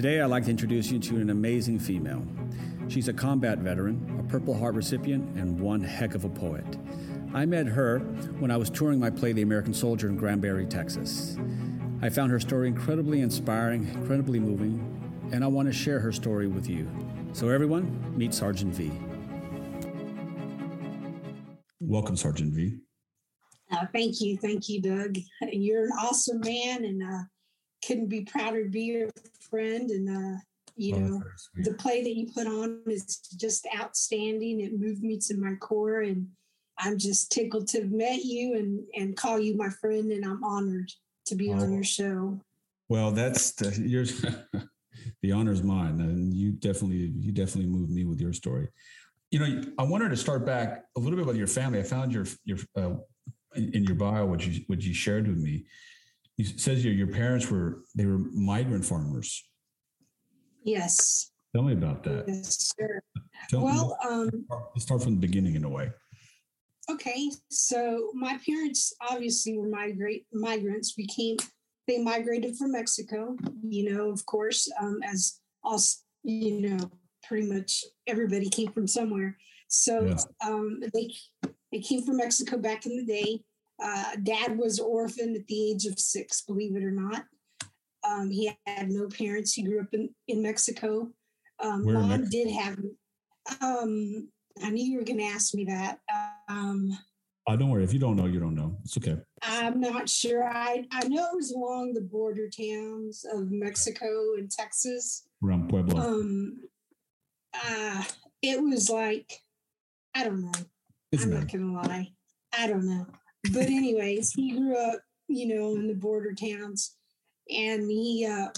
Today, I'd like to introduce you to an amazing female. She's a combat veteran, a Purple Heart recipient, and one heck of a poet. I met her when I was touring my play, The American Soldier, in Granbury, Texas. I found her story incredibly inspiring, incredibly moving, and I want to share her story with you. So, everyone, meet Sergeant V. Welcome, Sergeant V. Uh, thank you. Thank you, Doug. You're an awesome man, and uh, couldn't be prouder to be your friend. And, uh, you oh, know, the play that you put on is just outstanding. It moved me to my core, and I'm just tickled to have met you and, and call you my friend, and I'm honored to be oh. on your show. Well, that's the, yours. the honor's mine, and you definitely you definitely moved me with your story. You know, I wanted to start back a little bit with your family. I found your your uh, in your bio, what you what you shared with me. It says your your parents were they were migrant farmers. Yes. Tell me about that. Yes, sir. Tell well, me, um, let's start from the beginning in a way. Okay, so my parents obviously were migrate migrants. Became they migrated from Mexico. You know, of course, um, as all you know, pretty much everybody came from somewhere. So yeah. um, they they came from Mexico back in the day. Uh, dad was orphaned at the age of six, believe it or not. Um, he had no parents. He grew up in, in Mexico. Um, mom Mexico? did have. Um, I knew you were going to ask me that. Um, uh, don't worry. If you don't know, you don't know. It's okay. I'm not sure. I I know it was along the border towns of Mexico and Texas. Around Pueblo. Um, uh, it was like I don't know. It's I'm not gonna lie. I don't know. But anyways, he grew up, you know, in the border towns, and he uh,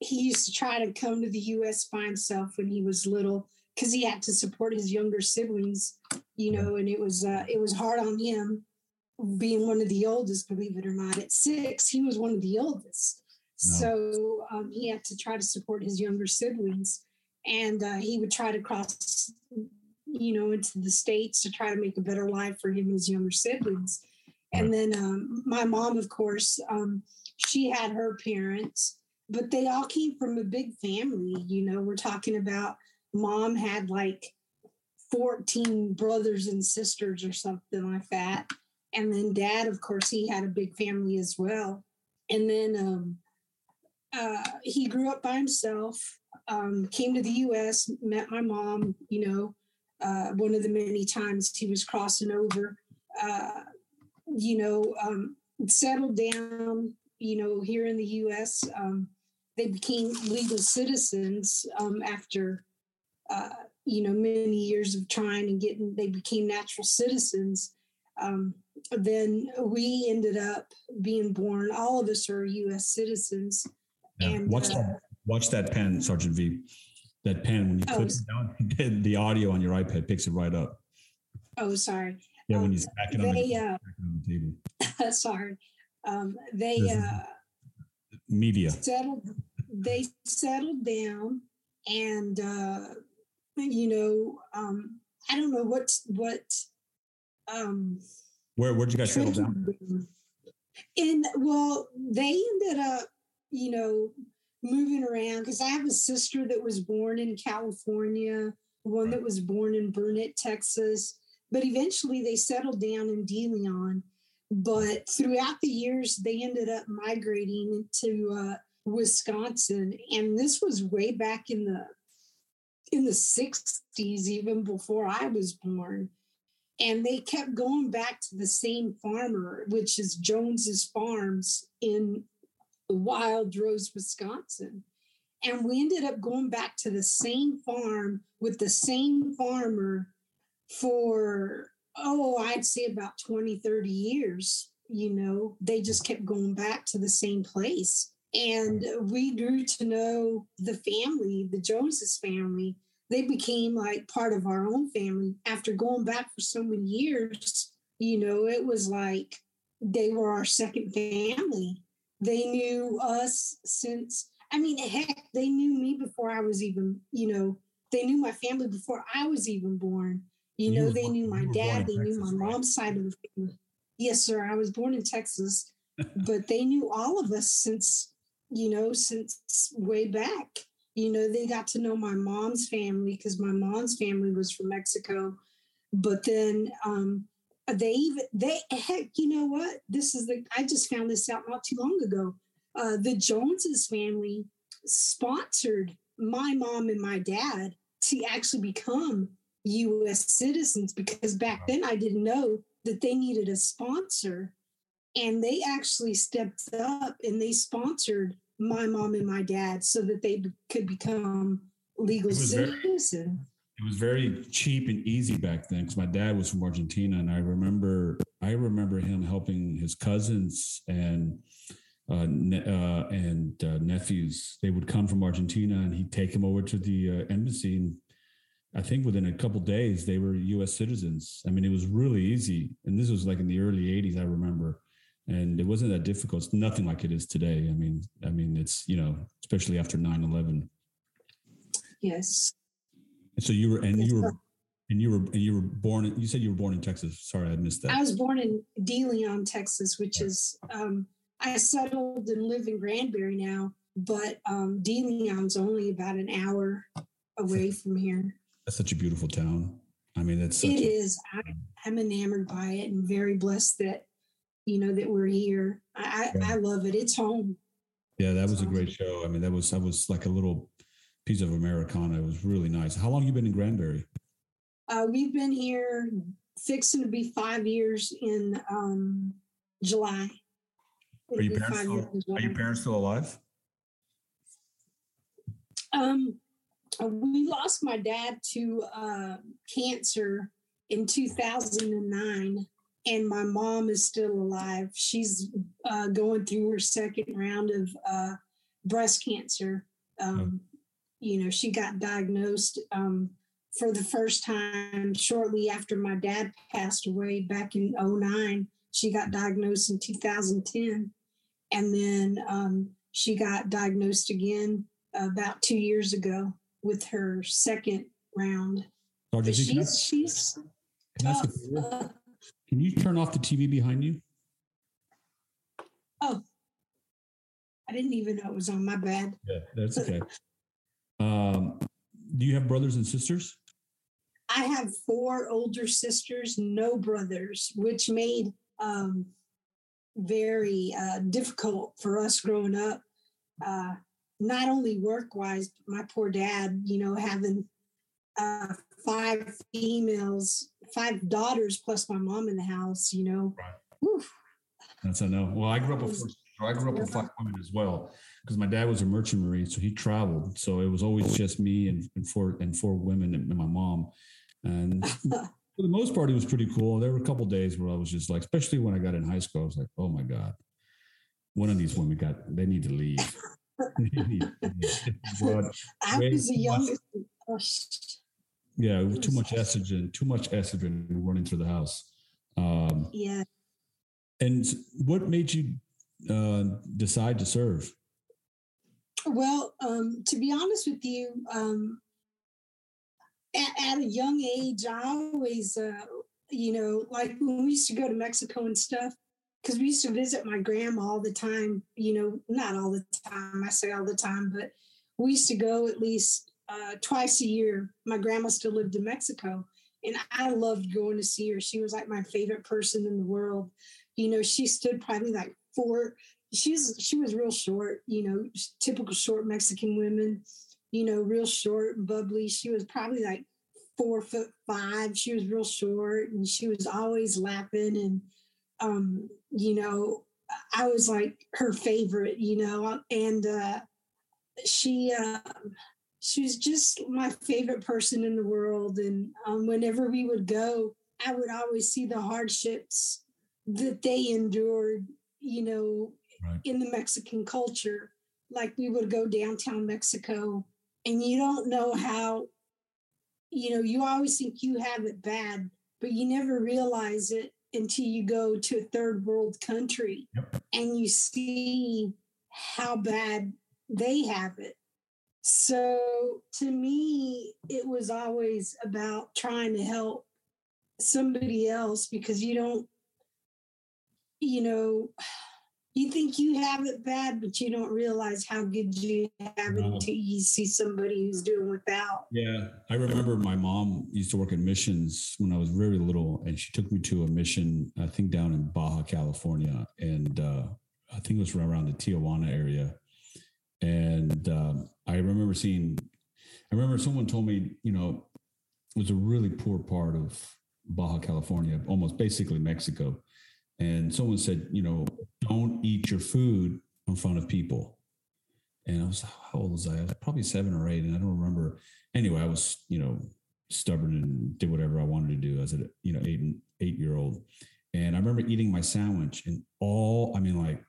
he used to try to come to the U.S. by himself when he was little because he had to support his younger siblings, you know, and it was uh, it was hard on him being one of the oldest. Believe it or not, at six, he was one of the oldest, no. so um, he had to try to support his younger siblings, and uh, he would try to cross you know, into the States to try to make a better life for him and his younger siblings. And then um, my mom, of course, um, she had her parents, but they all came from a big family. You know, we're talking about mom had like 14 brothers and sisters or something like that. And then dad, of course, he had a big family as well. And then um, uh, he grew up by himself, um, came to the US, met my mom, you know, uh, one of the many times he was crossing over, uh, you know, um, settled down, you know, here in the U.S. Um, they became legal citizens um, after, uh, you know, many years of trying and getting, they became natural citizens. Um, then we ended up being born, all of us are U.S. citizens. Yeah. And watch uh, that, watch that pen, Sergeant V that pen when you oh, click it down, the audio on your iPad picks it right up. Oh, sorry. Yeah, when you um, stack it on, they, the, uh, on the table. sorry. Um, they uh, media settled. They settled down, and uh, you know, um, I don't know what what. Um, Where where'd you guys settle down? In well, they ended up, you know, moving around because I have a sister that was born in California, one that was born in Burnet, Texas. But eventually they settled down in DeLeon. But throughout the years, they ended up migrating to uh, Wisconsin, and this was way back in the in the 60s, even before I was born. And they kept going back to the same farmer, which is Jones's Farms in Wild Rose, Wisconsin. And we ended up going back to the same farm with the same farmer for, oh, I'd say about 20, 30 years. You know, they just kept going back to the same place. And we grew to know the family, the Joneses family. They became like part of our own family after going back for so many years. You know, it was like they were our second family they knew us since, I mean, heck, they knew me before I was even, you know, they knew my family before I was even born. You, you know, they knew my dad, they Texas, knew my mom's side of the family. Yes, sir. I was born in Texas, but they knew all of us since you know, since way back. You know, they got to know my mom's family because my mom's family was from Mexico. But then um, they even, they, heck, you know what? This is the, I just found this out not too long ago. Uh, the Joneses family sponsored my mom and my dad to actually become US citizens because back then I didn't know that they needed a sponsor. And they actually stepped up and they sponsored my mom and my dad so that they could become legal citizens. It was very cheap and easy back then because my dad was from Argentina, and I remember I remember him helping his cousins and uh, ne- uh, and uh, nephews. They would come from Argentina, and he'd take them over to the uh, embassy. And I think within a couple days, they were U.S. citizens. I mean, it was really easy, and this was like in the early '80s. I remember and it wasn't that difficult. It's nothing like it is today. I mean, I mean, it's you know, especially after 9-11. Yes. And so you were, and you were, and you were, and you were born. You said you were born in Texas. Sorry, I missed that. I was born in De Leon, Texas, which is. Um, I settled and live in Granbury now, but um, De Leon's only about an hour away from here. That's such a beautiful town. I mean, it's. It a, is. I, I'm enamored by it and very blessed that you know, that we're here. I, yeah. I love it. It's home. Yeah, that was a great show. I mean, that was that was like a little piece of Americana. It was really nice. How long you been in Granbury? Uh, we've been here fixing to be five years in um, July. are your, parents still, are your parents still alive? Um, we lost my dad to uh, cancer in 2009 and my mom is still alive. She's uh, going through her second round of uh, breast cancer. Um, oh. You know, she got diagnosed um, for the first time shortly after my dad passed away back in 09. She got diagnosed in 2010. And then um, she got diagnosed again about two years ago with her second round. Oh, she's, she's tough. Can you turn off the TV behind you? Oh, I didn't even know it was on my bed. Yeah, that's okay. Um, do you have brothers and sisters? I have four older sisters, no brothers, which made um, very uh, difficult for us growing up. Uh, not only work wise, my poor dad, you know, having uh, five females, five daughters plus my mom in the house, you know. Right. That's I know. Well, I grew up with I grew up with five women as well because my dad was a merchant marine, so he traveled. So it was always just me and, and four and four women and my mom. And for the most part, it was pretty cool. There were a couple days where I was just like, especially when I got in high school, I was like, oh my god, one of these women got they need to leave. I was the youngest. Yeah, too much estrogen, too much estrogen running through the house. Um, yeah. And what made you uh, decide to serve? Well, um, to be honest with you, um, at, at, a young age, I always, uh, you know, like when we used to go to Mexico and stuff, because we used to visit my grandma all the time, you know, not all the time, I say all the time, but we used to go at least uh, twice a year. My grandma still lived in Mexico, and I loved going to see her. She was like my favorite person in the world. You know, she stood probably like four. She's she was real short. You know, typical short Mexican women. You know, real short bubbly. She was probably like four foot five. She was real short, and she was always laughing. And um, you know, I was like her favorite. You know, and uh, she. Uh, she was just my favorite person in the world. And um, whenever we would go, I would always see the hardships that they endured, you know, right. in the Mexican culture. Like we would go downtown Mexico, and you don't know how, you know, you always think you have it bad, but you never realize it until you go to a third world country yep. and you see how bad they have it so to me, it was always about trying to help somebody else because you don't, you know, you think you have it bad, but you don't realize how good you have it until you see somebody who's doing without. Yeah. I remember my mom used to work in missions when I was very little, and she took me to a mission, I think down in Baja, California. And uh, I think it was around the Tijuana area. And um, I remember seeing, I remember someone told me, you know, it was a really poor part of Baja California, almost basically Mexico and someone said, you know, don't eat your food in front of people. And I was, how old was I? I was probably seven or eight, and I don't remember. Anyway, I was, you know, stubborn and did whatever I wanted to do as a, you know, eight and eight year old. And I remember eating my sandwich, and all, I mean, like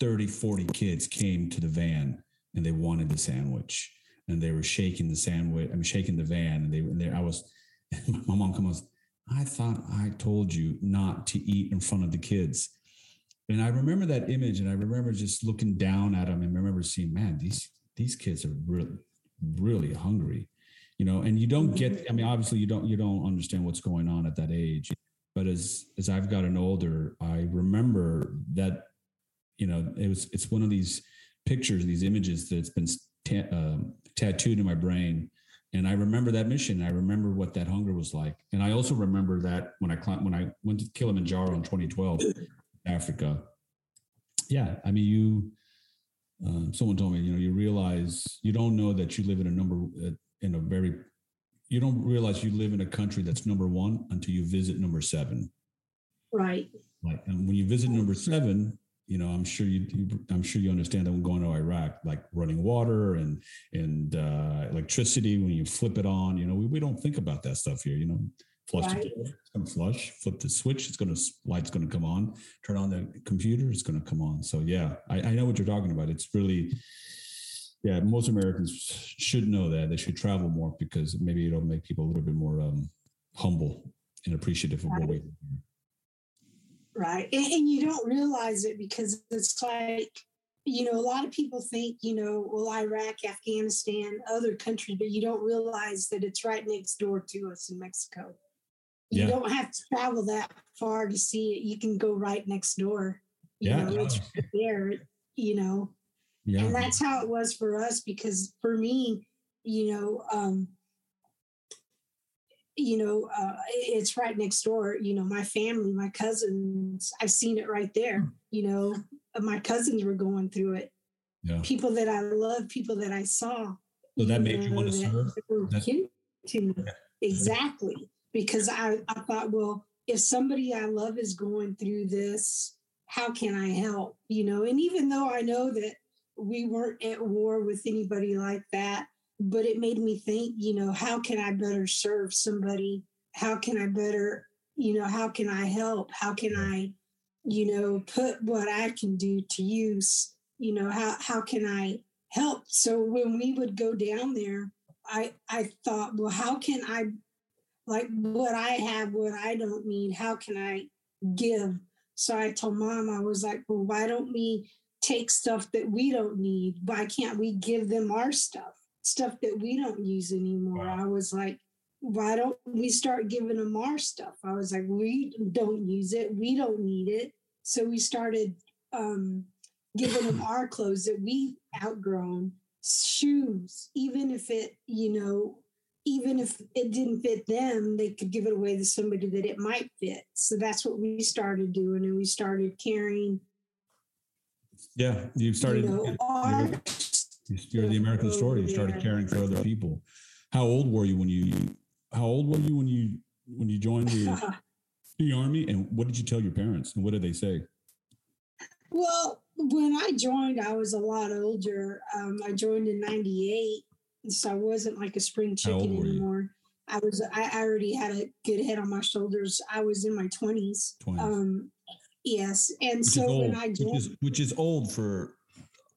30, 40 kids came to the van and they wanted the sandwich and they were shaking the sandwich. I'm mean, shaking the van, and they, and they, I was, my mom comes, I thought I told you not to eat in front of the kids. And I remember that image and I remember just looking down at them and I remember seeing, man, these these kids are really, really hungry. You know, and you don't get, I mean, obviously you don't you don't understand what's going on at that age. But as as I've gotten older, I remember that, you know, it was it's one of these pictures, these images that's been uh, tattooed in my brain and I remember that mission. I remember what that hunger was like, and I also remember that when I climbed, when I went to Kilimanjaro in 2012, Africa. Yeah, I mean, you. Uh, someone told me, you know, you realize you don't know that you live in a number uh, in a very. You don't realize you live in a country that's number one until you visit number seven. Right. Right, and when you visit number seven, you know i'm sure you, you, i'm sure you understand that when going to iraq like running water and and uh, electricity when you flip it on you know we, we don't think about that stuff here you know. Flush right. it's to flush flip the switch it's going to light's going to come on. Turn on the computer it's going to come on. So yeah I, I know what you're talking about. It's really yeah most americans should know that they should travel more because maybe it'll make people a little bit more um, humble and appreciative of what we right? And, and, you don't realize it because it's like you know a lot of people think you know well iraq afghanistan other countries but you don't realize that it's right next door to us in mexico. You yeah. don't have to travel that far to see it. You can go right next door you yeah know, it's there you know? Yeah. and that's how it was for us because for me you know um you know, uh, it's right next door. You know, my family, my cousins, I've seen it right there. Hmm. You know, uh, my cousins were going through it. Yeah. People that I love, people that I saw. So that made you want to serve? To me. Yeah. Exactly. Because I, I thought, well, if somebody I love is going through this, how can I help? You know, and even though I know that we weren't at war with anybody like that, but it made me think, you know, how can I better serve somebody? How can I better, you know, how can I help? How can I, you know, put what I can do to use? You know, how how can I help? So when we would go down there, I I thought, well, how can I like what I have, what I don't need, how can I give? So I told mom, I was like, well, why don't we take stuff that we don't need? Why can't we give them our stuff? Stuff that we don't use anymore. Wow. I was like, why don't we start giving them our stuff? I was like, we don't use it. We don't need it. So we started um, giving them our clothes that we outgrown, shoes, even if it, you know, even if it didn't fit them, they could give it away to somebody that it might fit. So that's what we started doing. And we started carrying. Yeah, you started. You know, our you're the American story. You started caring for other people. How old were you when you? How old were you when you when you joined the the army? And what did you tell your parents? And what did they say? Well, when I joined, I was a lot older. Um, I joined in '98, so I wasn't like a spring chicken anymore. I was. I already had a good head on my shoulders. I was in my twenties. Um, yes, and which so when I joined, which is, which is old for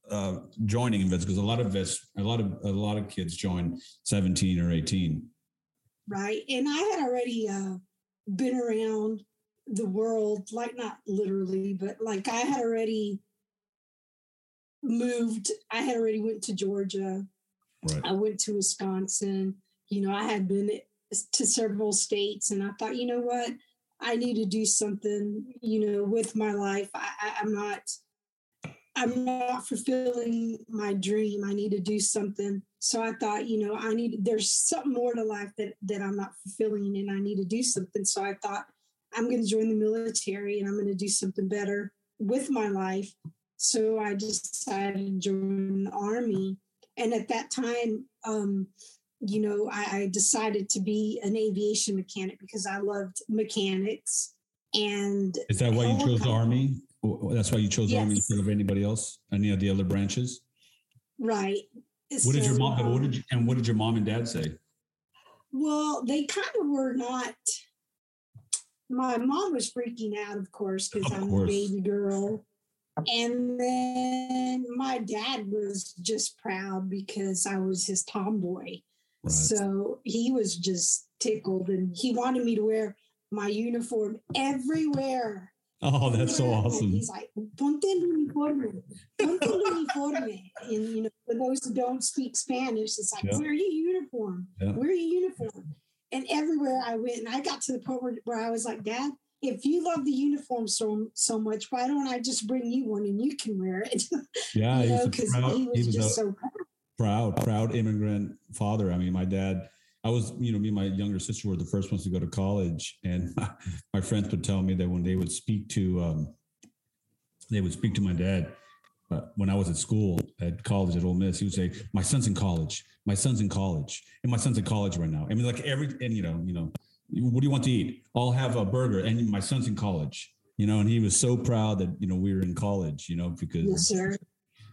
uh, joining vets because a lot of vets, a lot of a lot of kids join 17 or 18. Right, and I had already uh, been around the world, like not literally, but like I had already moved. I had already went to Georgia. Right. I went to Wisconsin. You know, I had been to several states, and I thought, you know what, I need to do something. You know, with my life. I, I'm not I'm not fulfilling my dream. I need to do something. So I thought, you know, I need there's something more to life that that I'm not fulfilling and I need to do something. So I thought I'm going to join the military and I'm going to do something better with my life. So I decided to join the army. And at that time, um, you know, I, I decided to be an aviation mechanic because I loved mechanics. And is that why you chose the army? That's why you chose yes. army instead of anybody else, any of the other branches. Right. What so, did your mom? Um, what did you, and what did your mom and dad say? Well, they kind of were not. My mom was freaking out, of course, because I'm course. a baby girl. And then my dad was just proud because I was his tomboy. Right. So he was just tickled and he wanted me to wear my uniform everywhere. Oh, that's so awesome. He's like, ponte el uniforme, ponte el uniforme. And, you know, for those who don't speak Spanish, it's like, yeah. wear your uniform, yeah. wear your uniform. And everywhere I went, and I got to the point where, where I was like, Dad, if you love the uniform so so much, why don't I just bring you one and you can wear it? Yeah, you know, because he was, he was just so proud. proud, proud immigrant father. I mean, my dad I was, you know, me and my younger sister were the first ones to go to college, and my, friends would tell me that when they would speak to, um, they would speak to my dad. Uh, when I was at school at college at Ole Miss, he would say, "My son's in college. My son's in college, and my son's in college right now." I mean, like every and you know, you know, what do you want to eat? I'll have a burger, and my son's in college. You know, and he was so proud that you know we were in college. You know, because yes,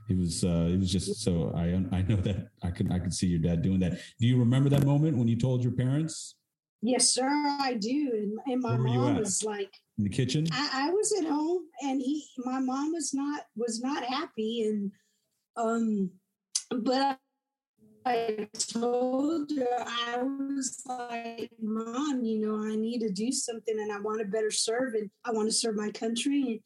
it was uh it was just so i i know that i could i could see your dad doing that. Do you remember that moment when you told your parents? Yes sir i do. And, and my mom was like in the kitchen? I, I, was at home and he my mom was not was not happy and um but I I told her I was like, Mom, you know, I need to do something and I want to better serve and I want to serve my country. and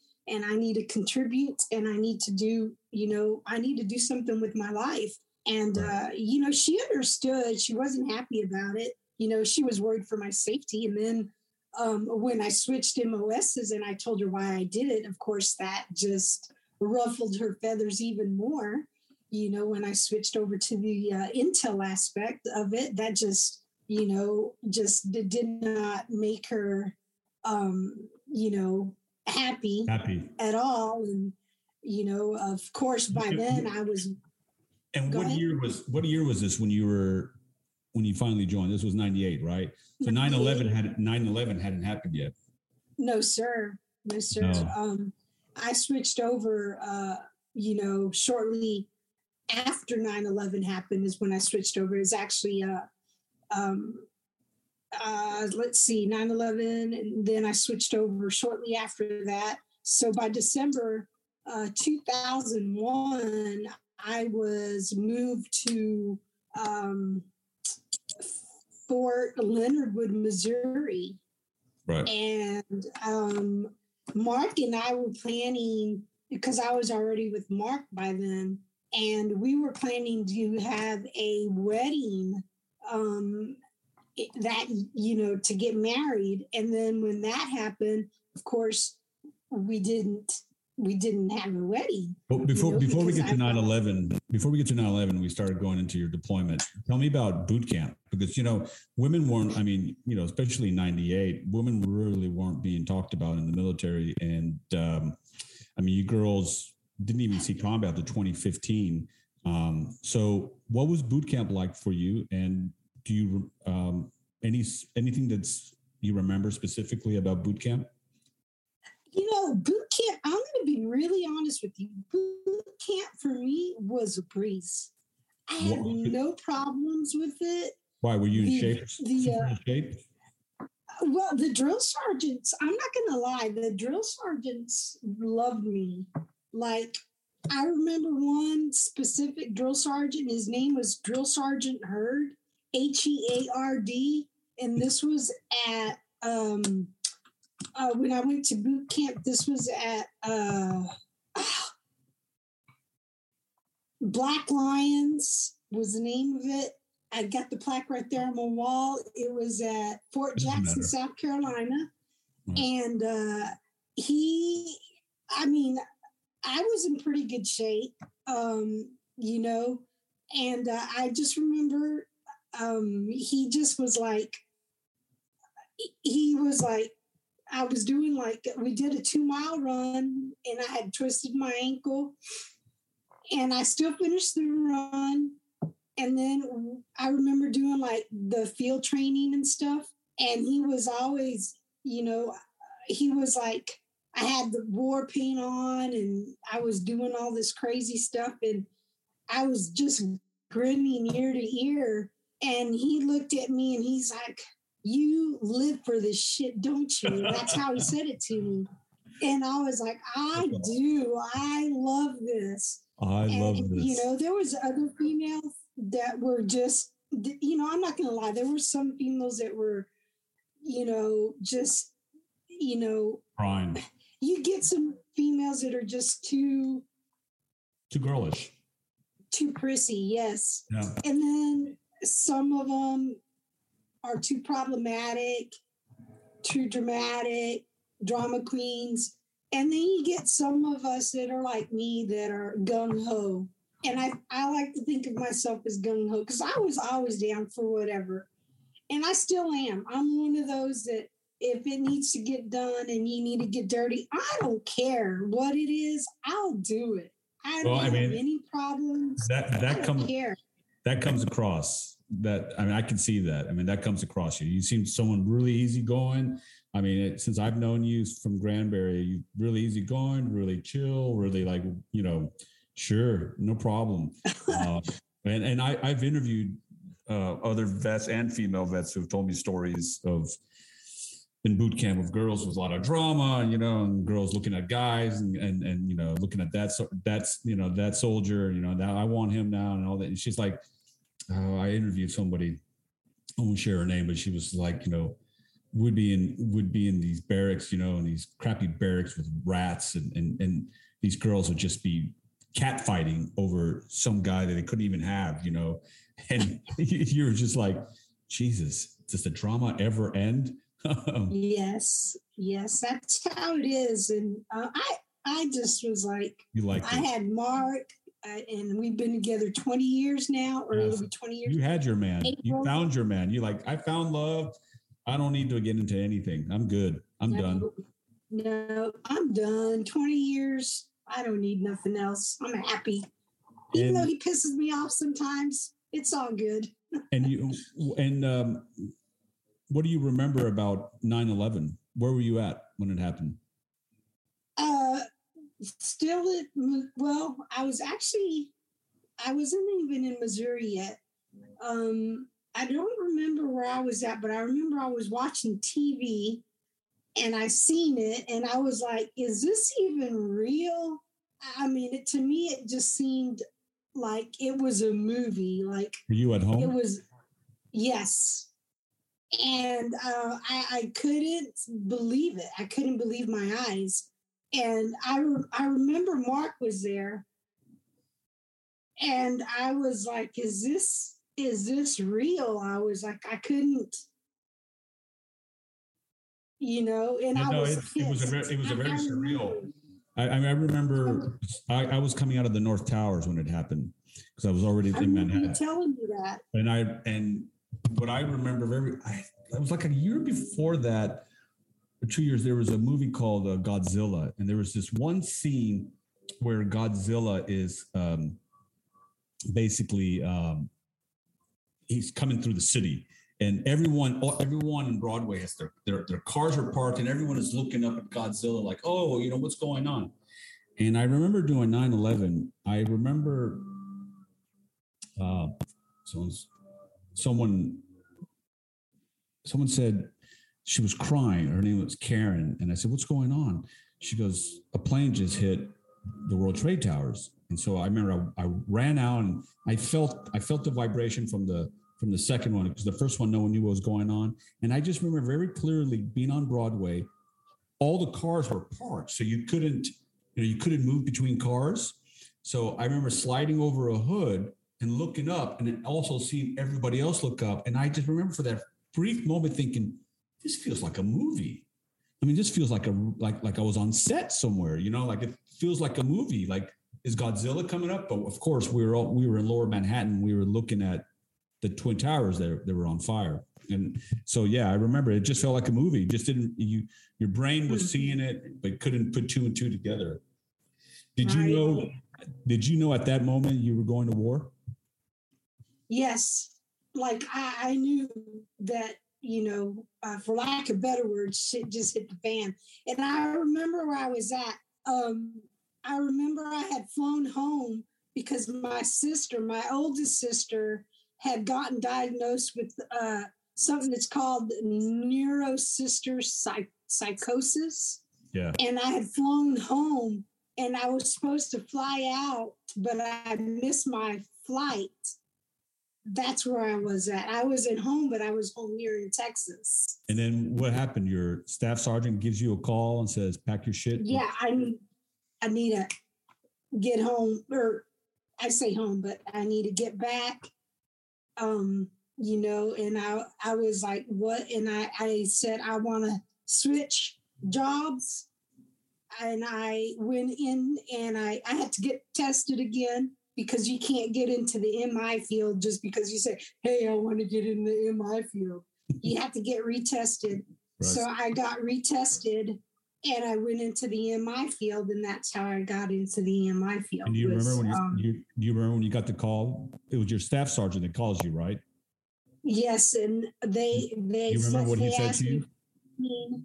I need to contribute and I need to do, you know, I need to do something with my life. And, uh, you know, she understood. She wasn't happy about it. You know, she was worried for my safety. And then um, when I switched MOSs and I told her why I did it, of course, that just ruffled her feathers even more. You know, when I switched over to the uh, Intel aspect of it, that just, you know, just did, did not make her, um, you know, happy, happy at all. And you know, of course, by then I was. And what ahead. year was what year was this when you were when you finally joined? This was ninety eight, right? So 9-11 had 9-11 hadn't happened yet. No, sir. No, sir. No. Um, I switched over. Uh, you know, shortly after 9-11 happened is when I switched over. It's actually uh, um, uh, let's see, 9 11. And then I switched over shortly after that. So by December uh, 2001, I was moved to um, Fort Leonard Wood, Missouri. Right. And um, Mark and I were planning, because I was already with Mark by then, and we were planning to have a wedding um, that you know to get married. And then when that happened of course we didn't we didn't have a wedding but before you know, before we get to 9-11 before we get to 9-11 we started going into your deployment. Tell me about boot camp because you know women weren't i mean you know especially 98 women really weren't being talked about in the military. And um, i mean you girls didn't even see combat to 2015 um, so what was boot camp like for you? And do you um, any anything that's you remember specifically about boot camp? You know, boot camp. I'm going to be really honest with you. Boot camp for me was a breeze. I had what? no problems with it. Why were you in the, shape? The, uh, shape? Well, the drill sergeants. I'm not going to lie. The drill sergeants loved me. Like I remember one specific drill sergeant. His name was Drill Sergeant Heard H E A R D, and this was at um, uh, when I went to boot camp. This was at uh, Black Lions was the name of it. I got the plaque right there on my wall. It was at Fort Jackson, South Carolina, and uh, he, I mean, I was in pretty good shape, um, you know, and uh, I just remember um, he just was like, he was like, I was doing like, we did a two mile run and I had twisted my ankle and I still finished the run. And then I remember doing like the field training and stuff. And he was always, you know, he was like, I had the war paint on and I was doing all this crazy stuff. And I was just grinning ear to ear. And he looked at me and he's like, You live for this shit, don't you? That's how he said it to me. And I was like, I do. I love this. I and, love this. You know, there was other females that were just, you know, I'm not going to lie. There were some females that were, you know, just, you know, crying. You get some females that are just too, too girlish, too prissy. Yes. Yeah. And then some of them are too problematic, too dramatic, drama queens. And then you get some of us that are like me that are gung ho. And I, I like to think of myself as gung ho because I was always down for whatever. And I still am. I'm one of those that if it needs to get done and you need to get dirty, I don't care what it is, I'll do it. I don't well, I mean, have any problems. That that comes that comes across. That I mean, I can see that. I mean, that comes across you. You seem someone really easygoing. I mean, it, since I've known you from Granbury, you really easygoing, really chill, really like you know, sure, no problem. uh, and and I, I've interviewed uh, other vets and female vets who've told me stories of in boot camp with girls with a lot of drama, you know, and girls looking at guys and and, and you know looking at that so that's you know that soldier, you know, now I want him now and all that. And she's like, uh, I interviewed somebody, I won't share her name, but she was like, you know, would be in would be in these barracks, you know, in these crappy barracks with rats, and and and these girls would just be cat fighting over some guy that they couldn't even have, you know, and you're just like, Jesus, does the drama ever end? yes, yes, that's how it is, and uh, I I just was like, you like I had Mark. Uh, and we've been together 20 years now, or yes. it'll be 20 years. You had your man. April. You found your man. You like, I found love. I don't need to get into anything. I'm good. I'm no, done. No, I'm done. 20 years. I don't need nothing else. I'm happy. Even and, though he pisses me off sometimes, it's all good. and you and um, what do you remember about 9-11? Where were you at when it happened? Uh still at well, I was actually I wasn't even in Missouri yet. Um I don't remember where I was at, but I remember I was watching TV and I seen it and I was like, is this even real? I mean, it, to me, it just seemed like it was a movie. Like, were you at home? It was, yes. And uh, I, I couldn't believe it. I couldn't believe my eyes. And I, I remember Mark was there. And I was like, is this is this real? I was like, I couldn't, you know, and I was. It, it, was a very, it was a very surreal. I, I remember I, I, was coming out of the North Towers when it happened because I was already I in Manhattan. Telling me that. And I and what I remember very, I, it was like a year before that, or two years. There was a movie called uh, Godzilla, and there was this one scene where Godzilla is um, basically um, he's coming through the city and everyone everyone in broadway has their, their their cars are parked and everyone is looking up at godzilla like oh you know what's going on and i remember doing 9-11 i remember uh, someone someone said she was crying. Her name was karen. And i said what's going on? She goes a plane just hit the world trade towers. And so i remember I, I ran out and i felt i felt the vibration from the from the second one. Because the first one. No one knew what was going on. And I just remember very clearly being on Broadway, all the cars were parked, so you couldn't, you know, you couldn't move between cars. So I remember sliding over a hood and looking up, and also seeing everybody else look up. And I just remember for that brief moment thinking, this feels like a movie. I mean, this feels like a like like I was on set somewhere. You know, like it feels like a movie. Like is Godzilla coming up? But of course, we were all, we were in Lower Manhattan. We were looking at the twin towers that, that were on fire. And so, yeah, I remember it just felt like a movie. Just didn't you? Your brain was mm-hmm. seeing it, but couldn't put two and two together. Did you know? Did you know at that moment you were going to war? Yes, like I, I knew that you know, uh, for lack of better words, shit just hit the fan. And I remember where I was at. Um, I remember I had flown home because my sister, my oldest sister, had gotten diagnosed with uh, something that's called neurosister psych- psychosis. Yeah. And I had flown home and I was supposed to fly out, but I missed my flight. That's where I was at. I was at home, but I was home here in Texas. And then what happened? Your staff sergeant gives you a call and says, "Pack your shit." Yeah, I need, I need to get home, or I say home, but I need to get back um, you know, and I I was like, what? And I I said I want to switch jobs, and I went in and I I had to get tested again because you can't get into the MI field just because you say, hey, I want to get in the MI field. You have to get retested. Right. So I got retested and I went into the MI field, and that's how I got into the MI field. And do you was, remember when you, um, you, do you remember when you got the call? It was your staff sergeant that calls you, right? Yes, and they they. You remember what he said to you? Me,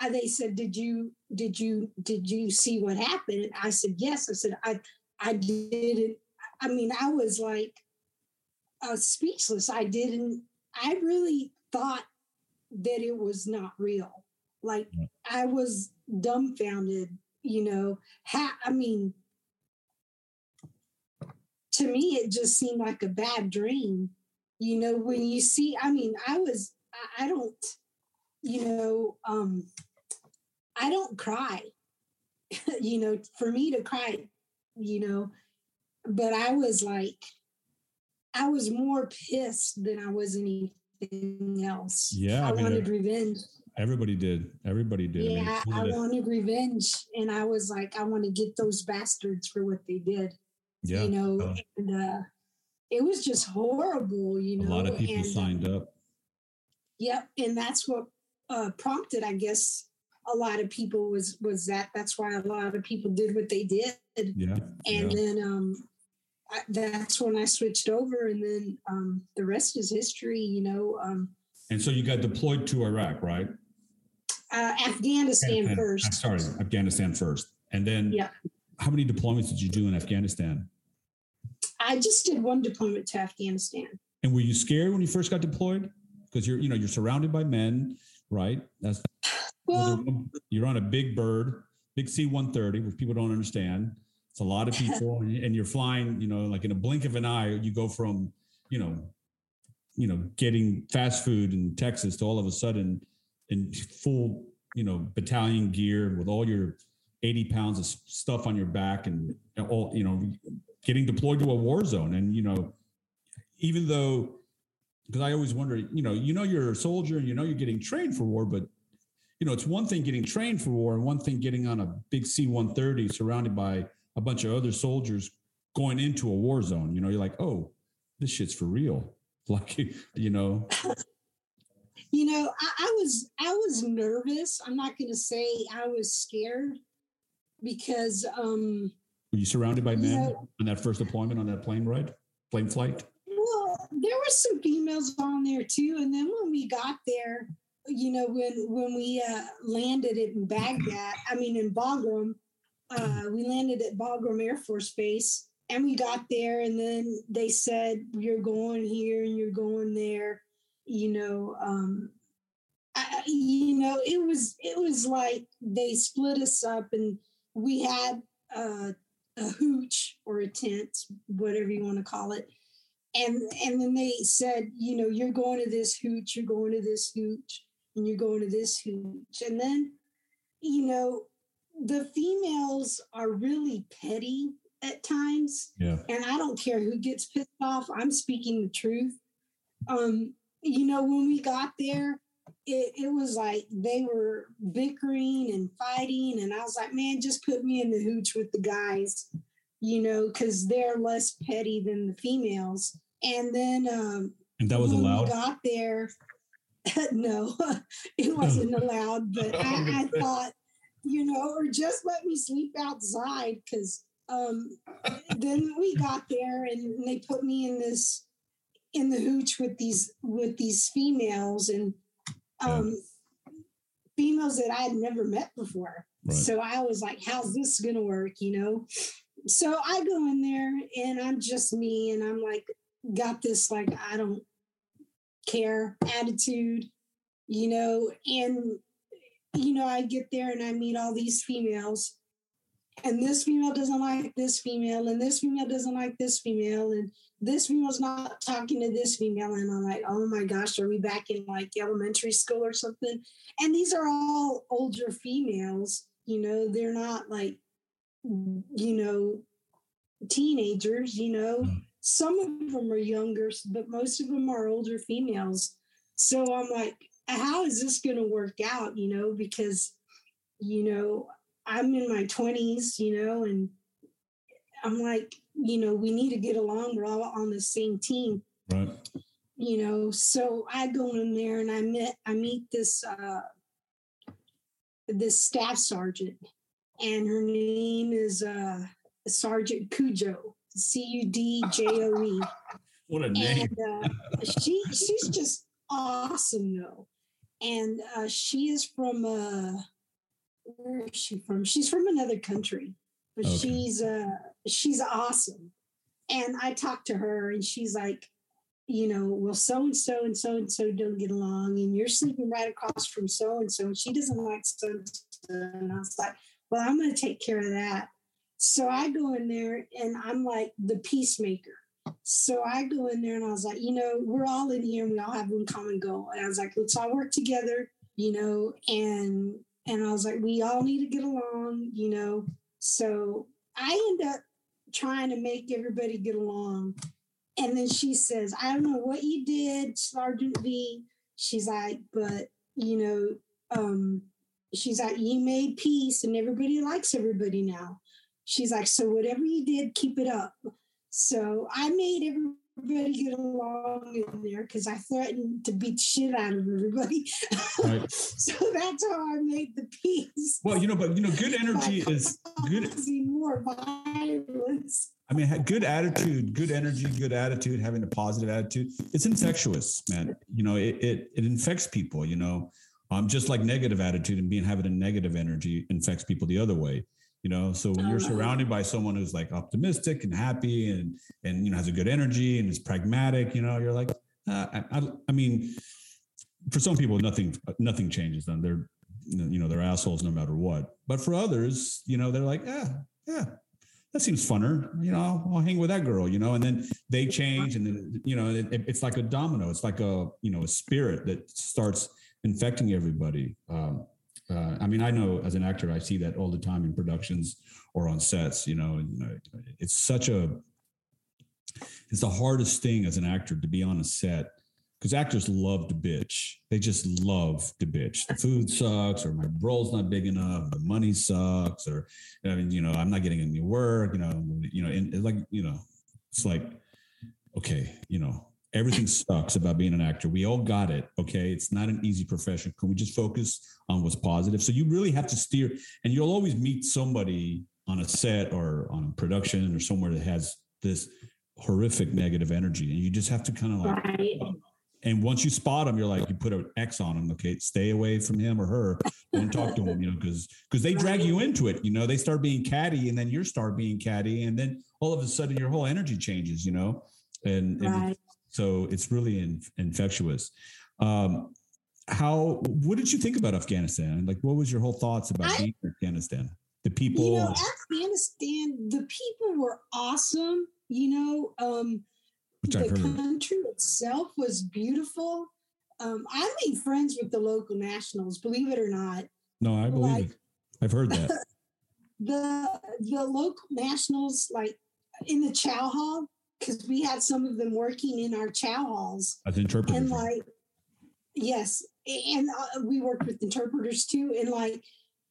uh, they said, "Did you did you did you see what happened?" And I said, "Yes." I said, "I I didn't." I mean, I was like uh, speechless. I didn't. I really thought that it was not real. Like I was dumbfounded, you know. Ha- I mean, to me, it just seemed like a bad dream. You know, when you see, I mean, I was, I, I don't, you know, um, I don't cry. you know, for me to cry, you know, but I was like, I was more pissed than I was anything else. Yeah, I, I mean, wanted revenge. Everybody did. Everybody did. Yeah, I, mean, I wanted revenge, and I was like, I want to get those bastards for what they did. Yeah, you know, uh, and uh, it was just horrible. You know, a lot of people and, signed up. Yep, and that's what uh, prompted, I guess, a lot of people was was that. That's why a lot of people did what they did. Yeah, and yeah. then um, I, that's when I switched over, and then um, the rest is history. You know. Um, and so you got deployed to Iraq, right? uh, Afghanistan first. Sorry, Afghanistan first, and then yeah. How many deployments did you do in Afghanistan? I just did one deployment to Afghanistan. And were you scared when you first got deployed? Because you're, you know, you're surrounded by men, right? That's well, you're on a big bird, big C-130, which people don't understand. It's a lot of people, and you're flying. You know, like in a blink of an eye, you go from, you know, you know, getting fast food in Texas to all of a sudden in full, you know, battalion gear with all your 80 pounds of stuff on your back and all, you know, getting deployed to a war zone. And, you know, even though, because I always wonder, you know, you know, you're a soldier and you know you're getting trained for war, but, you know, it's one thing getting trained for war and one thing getting on a big C 130 surrounded by a bunch of other soldiers going into a war zone. You know, you're like, oh, this shit's for real. Like, you know, you know, I, I was I was nervous. I'm not going to say I was scared because um were you surrounded by men know, on that first deployment on that plane ride, plane flight? Well, there were some females on there too, and then when we got there, you know, when when we uh, landed in Baghdad, I mean in Bagram, uh, we landed at Bagram Air Force Base, and we got there, and then they said you're going here and you're going there, you know, um, I, you know, it was it was like they split us up, and we had uh, a hooch or a tent, whatever you want to call it, and and then they said, you know, you're going to this hooch, you're going to this hooch, and you're going to this hooch, and then, you know, the females are really petty at times. Yeah. And I don't care who gets pissed off. I'm speaking the truth. Um, you know, when we got there, it, it was like they were bickering and fighting. And I was like, man, just put me in the hooch with the guys, you know, because they're less petty than the females. And then, um, and that was allowed. got there, no, it wasn't allowed. But I, I thought, you know, or just let me sleep outside because um, then we got there and they put me in this in the hooch with these with these females and um, yeah. females that I had never met before. Right. So I was like, how's this gonna work? You know? So I go in there and I'm just me and I'm like, got this like I don't care attitude, you know, and you know, I get there and I meet all these females and this female doesn't like this female, and this female doesn't like this female, and this female's not talking to this female. And I'm like, oh my gosh, are we back in like elementary school or something? And these are all older females, you know, they're not like, you know, teenagers, you know. Mm. Some of them are younger, but most of them are older females. So I'm like, how is this going to work out, you know, because, you know, I'm in my 20s, you know, and I'm like, you know, we need to get along. We're all on the same team. Right. You know, so I go in there and I met I meet this uh this staff sergeant and her name is uh Sergeant Cudjoe, C U D J O E. What a name. And, uh, she she's just awesome though. And uh, she is from uh where is she from? She's from another country, but okay. she's uh she's awesome. And I talked to her and she's like, you know, well, so and so and so and so don't get along, and you're sleeping right across from so and so, and she doesn't like so and so. And I was like, well, I'm going to take care of that. So I go in there and I'm like the peacemaker. So I go in there and I was like, you know, we're all in here and we all have one common goal. And I was like, let's all work together, you know, and and I was like, we all need to get along, you know. So I end up trying to make everybody get along. And then she says, I don't know what you did, Sergeant V. She's like, but you know, um, she's like, you made peace and everybody likes everybody now. She's like, so whatever you did, keep it up. So I made everybody get along in there because I threatened to beat shit out of everybody. Right. so that's how I made the peace. Well, you know, but you know, good energy is good. More violence. I mean, good attitude, good energy, good attitude, having a positive attitude. It's infectious, man. You know, it it, it infects people. You know, um, just like negative attitude and being having a negative energy infects people the other way you know? So when you're surrounded by someone who's like optimistic and happy and and you know has a good energy and is pragmatic you know you're like uh, I, I, I, mean for some people nothing nothing changes them. They're you know they're assholes no matter what. But for others you know they're like yeah yeah that seems funner. You know I'll, I'll hang with that girl you know? And then they change and then you know it, it's like a domino. It's like a you know a spirit that starts infecting everybody. Um, uh, I mean, I know as an actor, I see that all the time in productions or on sets. You know, you know, it's such a it's the hardest thing as an actor to be on a set because actors love to bitch. They just love to bitch. The food sucks, or my role's not big enough, the money sucks, or I mean, you know, I'm not getting any work. You know, you know, and like, you know, it's like, okay, you know, Everything sucks about being an actor. We all got it. Okay. It's not an easy profession. Can we just focus on what's positive? So you really have to steer, and you'll always meet somebody on a set or on a production or somewhere that has this horrific negative energy. And you just have to kind of like, right. and once you spot them, you're like, you put an X on them. Okay. Stay away from him or her. Don't talk to them, you know, because, because they drag you into it. You know, they start being catty and then you start being catty. And then all of a sudden your whole energy changes, you know, and, right. and so it's really in, infectious. Um, how? What did you think about Afghanistan? Like, what was your whole thoughts about I, being in Afghanistan? The people. You know, Afghanistan. The people were awesome. You know, um, the country itself was beautiful. Um, I made friends with the local nationals. Believe it or not. No, I believe like, it. I've heard that. the the local nationals, like in the chow hall, because we had some of them working in our chow halls. As interpreters. And like, yes. and uh, we worked with interpreters too. And like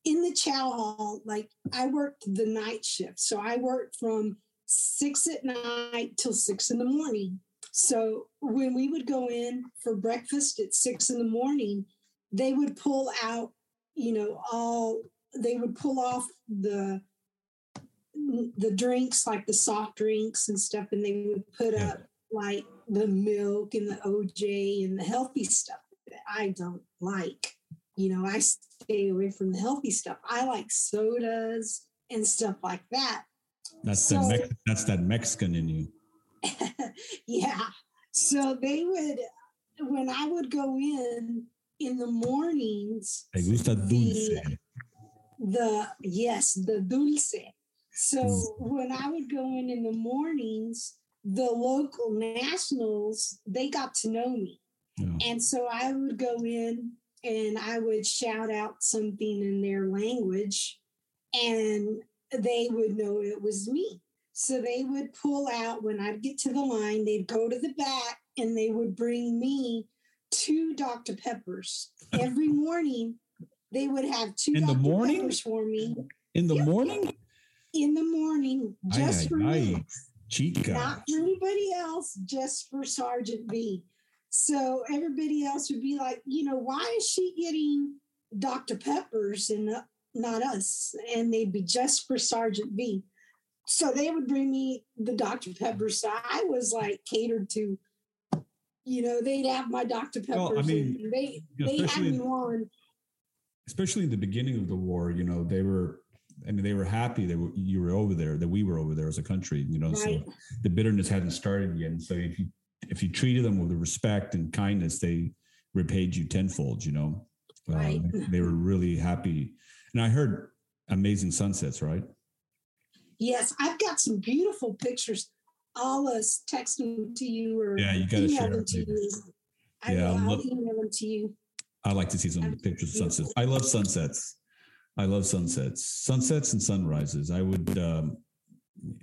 in the chow hall, like I worked the night shift. So I worked from six at night till six in the morning. So when we would go in for breakfast at six in the morning, they would pull out, you know, all they would pull off the the drinks like the soft drinks and stuff, and they would put yeah. up like the milk and the OJ and the healthy stuff that I don't like. You know, I stay away from the healthy stuff. I like sodas and stuff like that. That's so, that Mex- that's that Mexican in you. yeah. So they would when I would go in in the mornings. Me gusta dulce. The, the yes, the dulce. So mm. when I would go in in the mornings, the local nationals they got to know me, yeah. and so I would go in and I would shout out something in their language, and they would know it was me. So they would pull out when I'd get to the line, they'd go to the back and they would bring me two Dr. Peppers every morning. They would have two in Dr. the morning Peppers for me. In the yep. morning? In the morning, just aye, for aye, me. Chica. Not for anybody else, just for Sergeant V. So everybody else would be like, you know, why is she getting Dr. Peppers and not us? And they'd be just for Sergeant V. So they would bring me the Dr. Peppers. So I was like catered to you know, they'd have my Dr. Peppers. Well, I mean, they they had me on. Especially in the beginning of the war, you know, they were. I mean, they were happy that you were over there, that we were over there as a country. You know, right. so the bitterness hadn't started yet. And so if you if you treated them with respect and kindness, they repaid you tenfold. You know, right. Um, they were really happy. And I heard amazing sunsets, right? Yes, I've got some beautiful pictures I'll uh, text them to you or yeah, you gotta share them to you. I, yeah, I'll, I'll email them to you. I like to see some pictures of sunsets. I love sunsets. I love sunsets, sunsets and sunrises. I would. Um,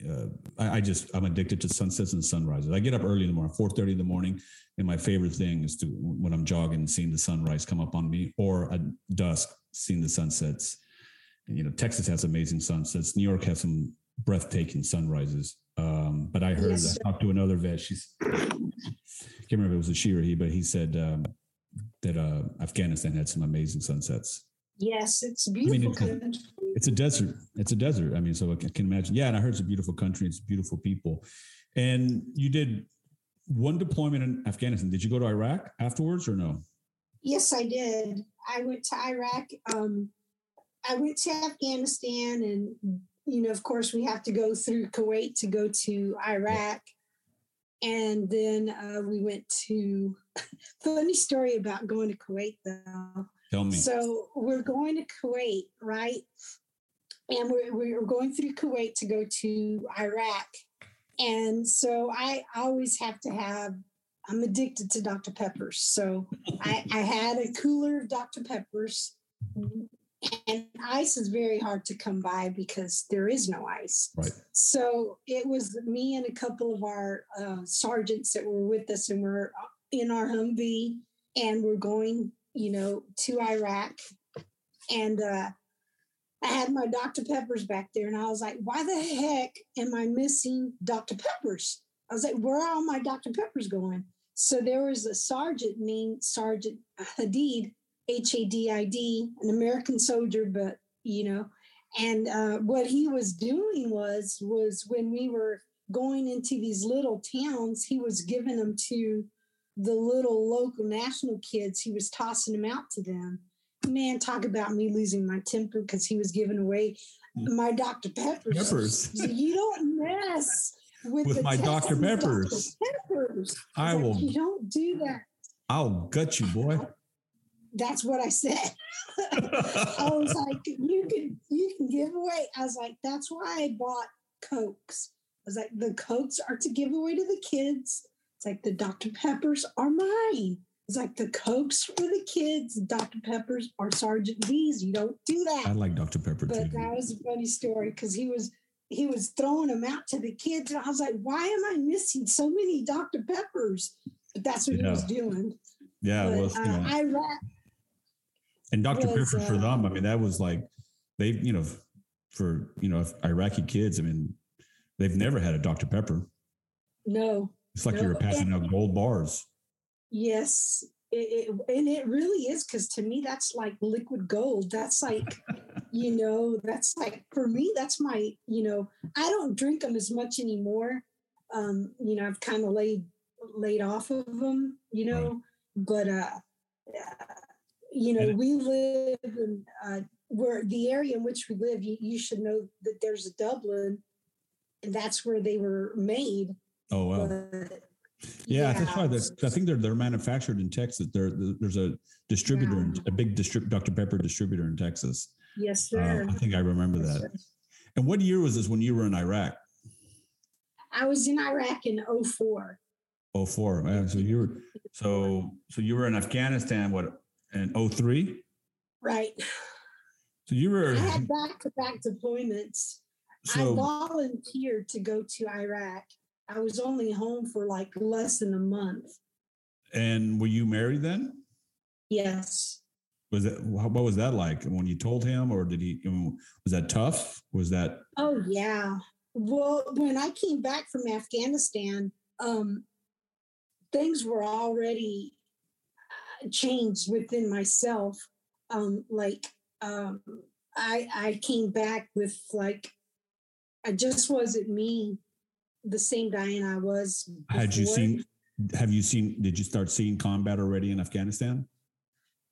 uh, I, I, just I'm addicted to sunsets and sunrises. I get up early in the morning, four thirty in the morning, and my favorite thing is to when I'm jogging, seeing the sunrise come up on me, or at dusk, seeing the sunsets. And, you know, Texas has amazing sunsets. New York has some breathtaking sunrises. Um, but I heard, yes. I talked to another vet. She's, I can't remember if it was a she or he, but he said um, that uh, Afghanistan had some amazing sunsets. Yes, it's beautiful. I mean, it's, it's, a desert. It's a desert. I mean, so I can imagine. Yeah, and I heard it's a beautiful country. It's beautiful people. And you did one deployment in Afghanistan. Did you go to Iraq afterwards or no? Yes, I did. I went to Iraq. Um, I went to Afghanistan and you know, of course, we have to go through Kuwait to go to Iraq. And then uh, we went to, funny story about going to Kuwait though. Tell me. So we're going to Kuwait, right? And we're, we're going through Kuwait to go to Iraq. And so I always have to have, I'm addicted to Dr. Peppers. So I, I had a cooler of Dr. Peppers and ice is very hard to come by because there is no ice. Right. So it was me and a couple of our uh, sergeants that were with us, and we're in our Humvee, and we're going, you know, to Iraq. And uh, I had my Dr. Peppers back there, and I was like, "Why the heck am I missing Dr. Peppers?" I was like, "Where are all my Dr. Peppers going?" So there was a sergeant named Sergeant Hadid H A D I D, an American soldier, but you know, and uh, what he was doing was was when we were going into these little towns, he was giving them to the little local national kids. He was tossing them out to them. Man, talk about me losing my temper because he was giving away mm. my Dr. Peppers. Peppers. you don't mess with, with my Dr. Peppers. Dr. Peppers. I, I will. you don't do that. I'll gut you, boy that's what I said. I was like, you can you can give away. I was like, that's why I bought Cokes. I was like, the Cokes are to give away to the kids. It's like the Dr. Peppers are mine. It's like the Cokes for the kids, Dr. Peppers are Sergeant V's. You don't do that. I like Dr. Pepper but too. But that was a funny story because he was he was throwing them out to the kids. And I was like, why am I missing so many Dr. Peppers? But that's what yeah. he was doing. Yeah, but, well, uh, Iraq And Dr. Was, Pepper for uh, them, I mean, that was like they, you know, for you know Iraqi kids. I mean, they've never had a Dr. Pepper. No, it's like no. you were passing and, out gold bars. Yes, it, it, and it really is because to me that's like liquid gold. That's like, you know, that's like for me that's my, you know, I don't drink them as much anymore. Um, you know, I've kind of laid laid off of them, you know, right. but uh, you know, we live in uh, where the area in which we live. You, you should know that there's a Dublin, and that's where they were made. Oh wow. But, yeah, yeah, that's right. I think they're they're manufactured in Texas. There, there's a distributor, yeah. a big distrib- Dr Pepper distributor in Texas. Yes, sir. Uh, I think I remember yes, that. Sir. And what year was this when you were in Iraq? I was in Iraq in 04. 04. So you were so so you were in Afghanistan what in 03? Right. So you were I had back to back deployments. So, I volunteered to go to Iraq. I was only home for like less than a month. And were you married then? Yes. Was that what was that like when you told him, or did he? Was that tough? Was that? Oh yeah. Well, when I came back from Afghanistan, um, things were already uh, changed within myself. Um, like um, I I came back with like I just wasn't me, the same Diane I was. Before. Had you seen? Have you seen? Did you start seeing combat already in Afghanistan?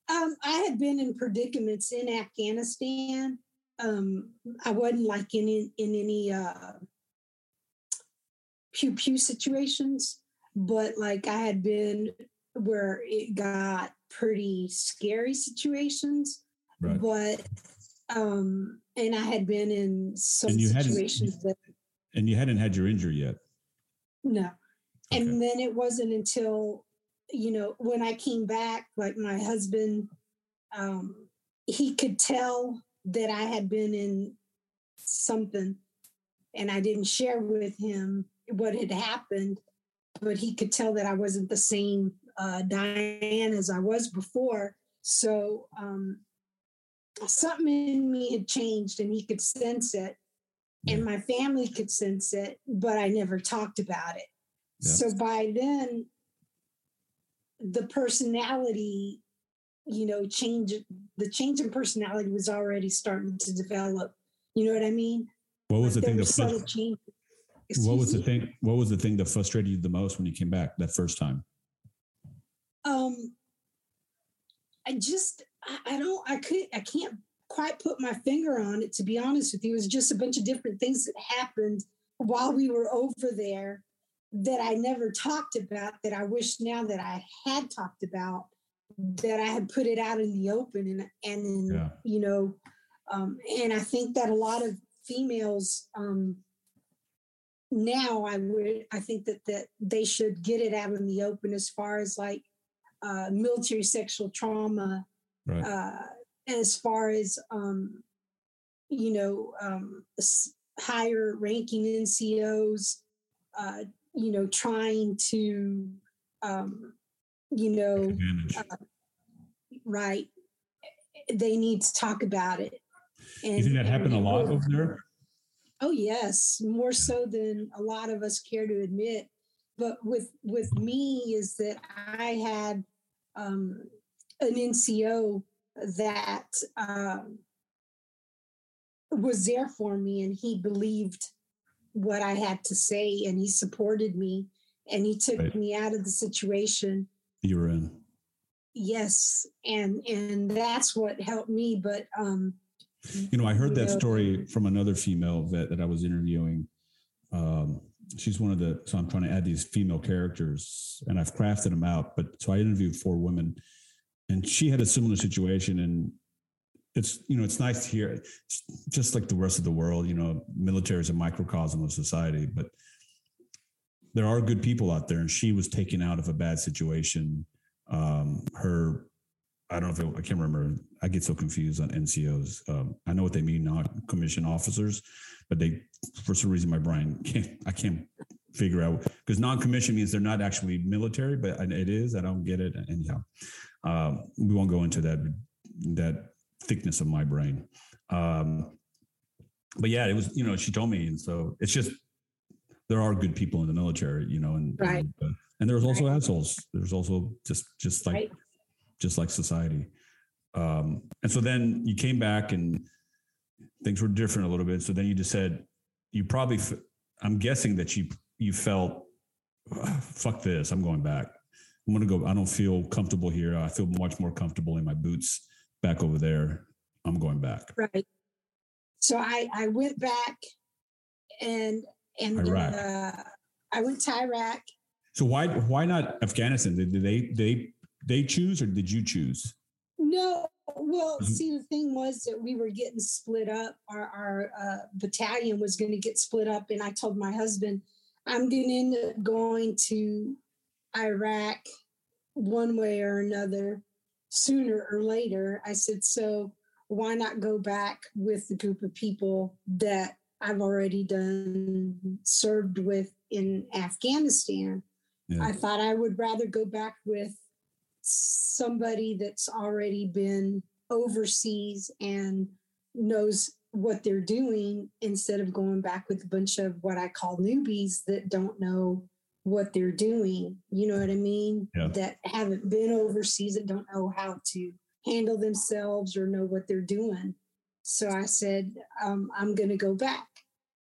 Um, I had been in predicaments in Afghanistan. Um, I wasn't like in in, in any uh, pew pew situations, but like I had been where it got pretty scary situations. Right. But um, and I had been in some situations that and you hadn't had your injury yet. No. Okay. And then it wasn't until, you know, when I came back, like my husband, um, he could tell that I had been in something and I didn't share with him what had happened, but he could tell that I wasn't the same uh, Diane as I was before. So um, something in me had changed and he could sense it and my family could sense it, but I never talked about it. Yep. So by then, the personality, you know, change, the change in personality was already starting to develop. You know what I mean? What was the thing that frust- What was the thing? What was the thing that frustrated you the most when you came back that first time? Um, I just, I, I don't, I could, I can't quite put my finger on it, to be honest with you. It was just a bunch of different things that happened while we were over there that I never talked about that I wish now that I had talked about that I had put it out in the open and and yeah. you know um, and I think that a lot of females um, now I would I think that that they should get it out in the open as far as like uh, military sexual trauma right. uh, as far as um, you know um, higher ranking NCOs, uh, you know, trying to um, you know, uh, right? They need to talk about it. And, you think that happened a lot over there? Oh yes, more so than a lot of us care to admit. But with with me is that I had um, an NCO that um, was there for me and he believed what I had to say and he supported me and he took right. me out of the situation you were in. Yes, and and that's what helped me. But um, you know, I heard that know, story from another female vet that I was interviewing. Um, she's one of the so I'm trying to add these female characters, and I've crafted them out. But so I interviewed four women and she had a similar situation and it's you know it's nice to hear it's just like the rest of the world you know military is a microcosm of society but there are good people out there and she was taken out of a bad situation. Um her i don't know if it, i can't remember i get so confused on ncos um, i know what they mean not commissioned officers but they for some reason my brain can't i can't figure out because non-commissioned means they're not actually military but it is i don't get it anyhow um, we won't go into that that thickness of my brain. Um, but yeah, it was you know she told me, and so it's just there are good people in the military, you know, and right. and, uh, and there's also right. assholes. There's also just just like right. just like society. Um, and so then you came back and things were different a little bit. So then you just said you probably. I'm guessing that you you felt fuck this. I'm going back. I'm going to go. I don't feel comfortable here. I feel much more comfortable in my boots back over there. I'm going back. Right. So I I went back and and uh, I went to Iraq. So why why not Afghanistan? Did, they they they choose or did you choose? No. Well, mm-hmm. see, the thing was that we were getting split up. Our our uh, battalion was going to get split up, and I told my husband, I'm going to end up going to Iraq one way or another sooner or later. I said, so why not go back with the group of people that I've already done served with in Afghanistan? Yeah. I thought I would rather go back with somebody that's already been overseas and knows what they're doing instead of going back with a bunch of what I call newbies that don't know what they're doing. You know what I mean? Yeah. That haven't been overseas, that don't know how to handle themselves or know what they're doing. So I said, um, I'm going to go back.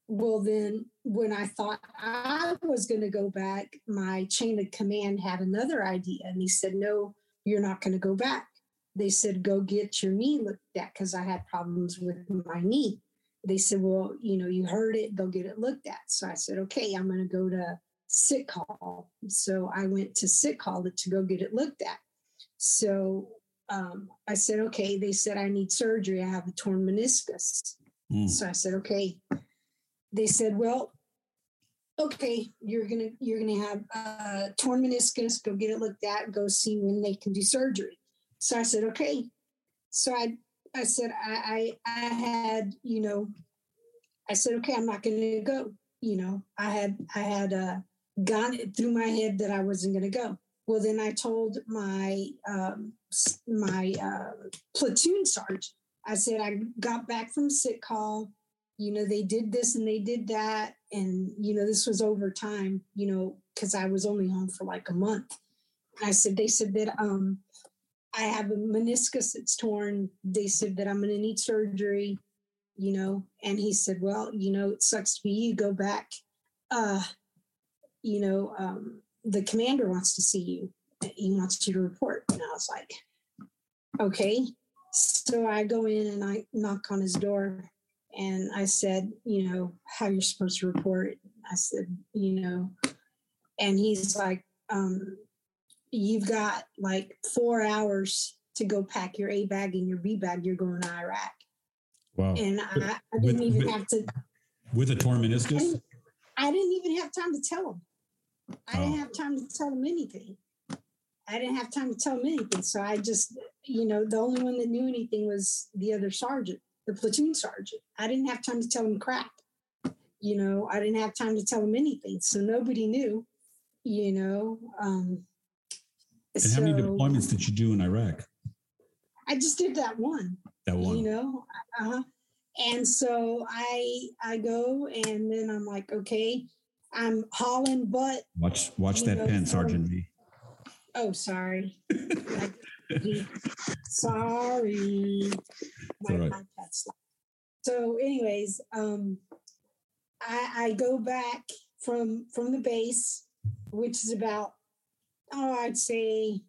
Well, then when I thought I was going to go back, my chain of command had another idea. And he said, No, you're not going to go back. They said, Go get your knee looked at because I had problems with my knee. They said, Well, you know, you heard it, go get it looked at. So I said, Okay, I'm going to go to sick call. So I went to sick call to go get it looked at. So um, I said, okay. They said I need surgery. I have a torn meniscus. Mm. So I said, okay. They said, well, okay, you're gonna you're gonna have a torn meniscus. Go get it looked at. Go see when they can do surgery. So I said, okay. So I I said I I, I had you know I said okay I'm not going to go. You know I had I had uh, got it through my head that I wasn't going to go. Well, then I told my um, my uh, platoon sergeant. I said I got back from sick call. You know they did this and they did that, and you know this was over time. You know because I was only home for like a month. I said they said that um, I have a meniscus that's torn. They said that I'm going to need surgery. You know, and he said, well, you know, it sucks to be you. Go back. Uh, you know, um, the commander wants to see you. He wants you to report. And I was like, okay. So I go in and I knock on his door and I said, you know, how you're supposed to report. I said, you know, and he's like, um, you've got like four hours to go pack your A bag and your B bag. You're going to Iraq. Wow. And I, I didn't with, even with, have to. With a torn meniscus? I didn't, I didn't even have time to tell him. I didn't oh. have time to tell him anything. I didn't have time to tell him anything. So I just, you know, the only one that knew anything was the other sergeant, the platoon sergeant. I didn't have time to tell him crap. You know, I didn't have time to tell him anything. So nobody knew, you know. Um, and so, how many deployments did you do in Iraq? I just did that one. That one. You know, uh-huh. And so I I go and then I'm like, okay, I'm hauling butt. Watch watch that pen, Sergeant V. Oh, sorry. sorry. My right. So, anyways, um, I, I go back from from the base, which is about oh, I'd say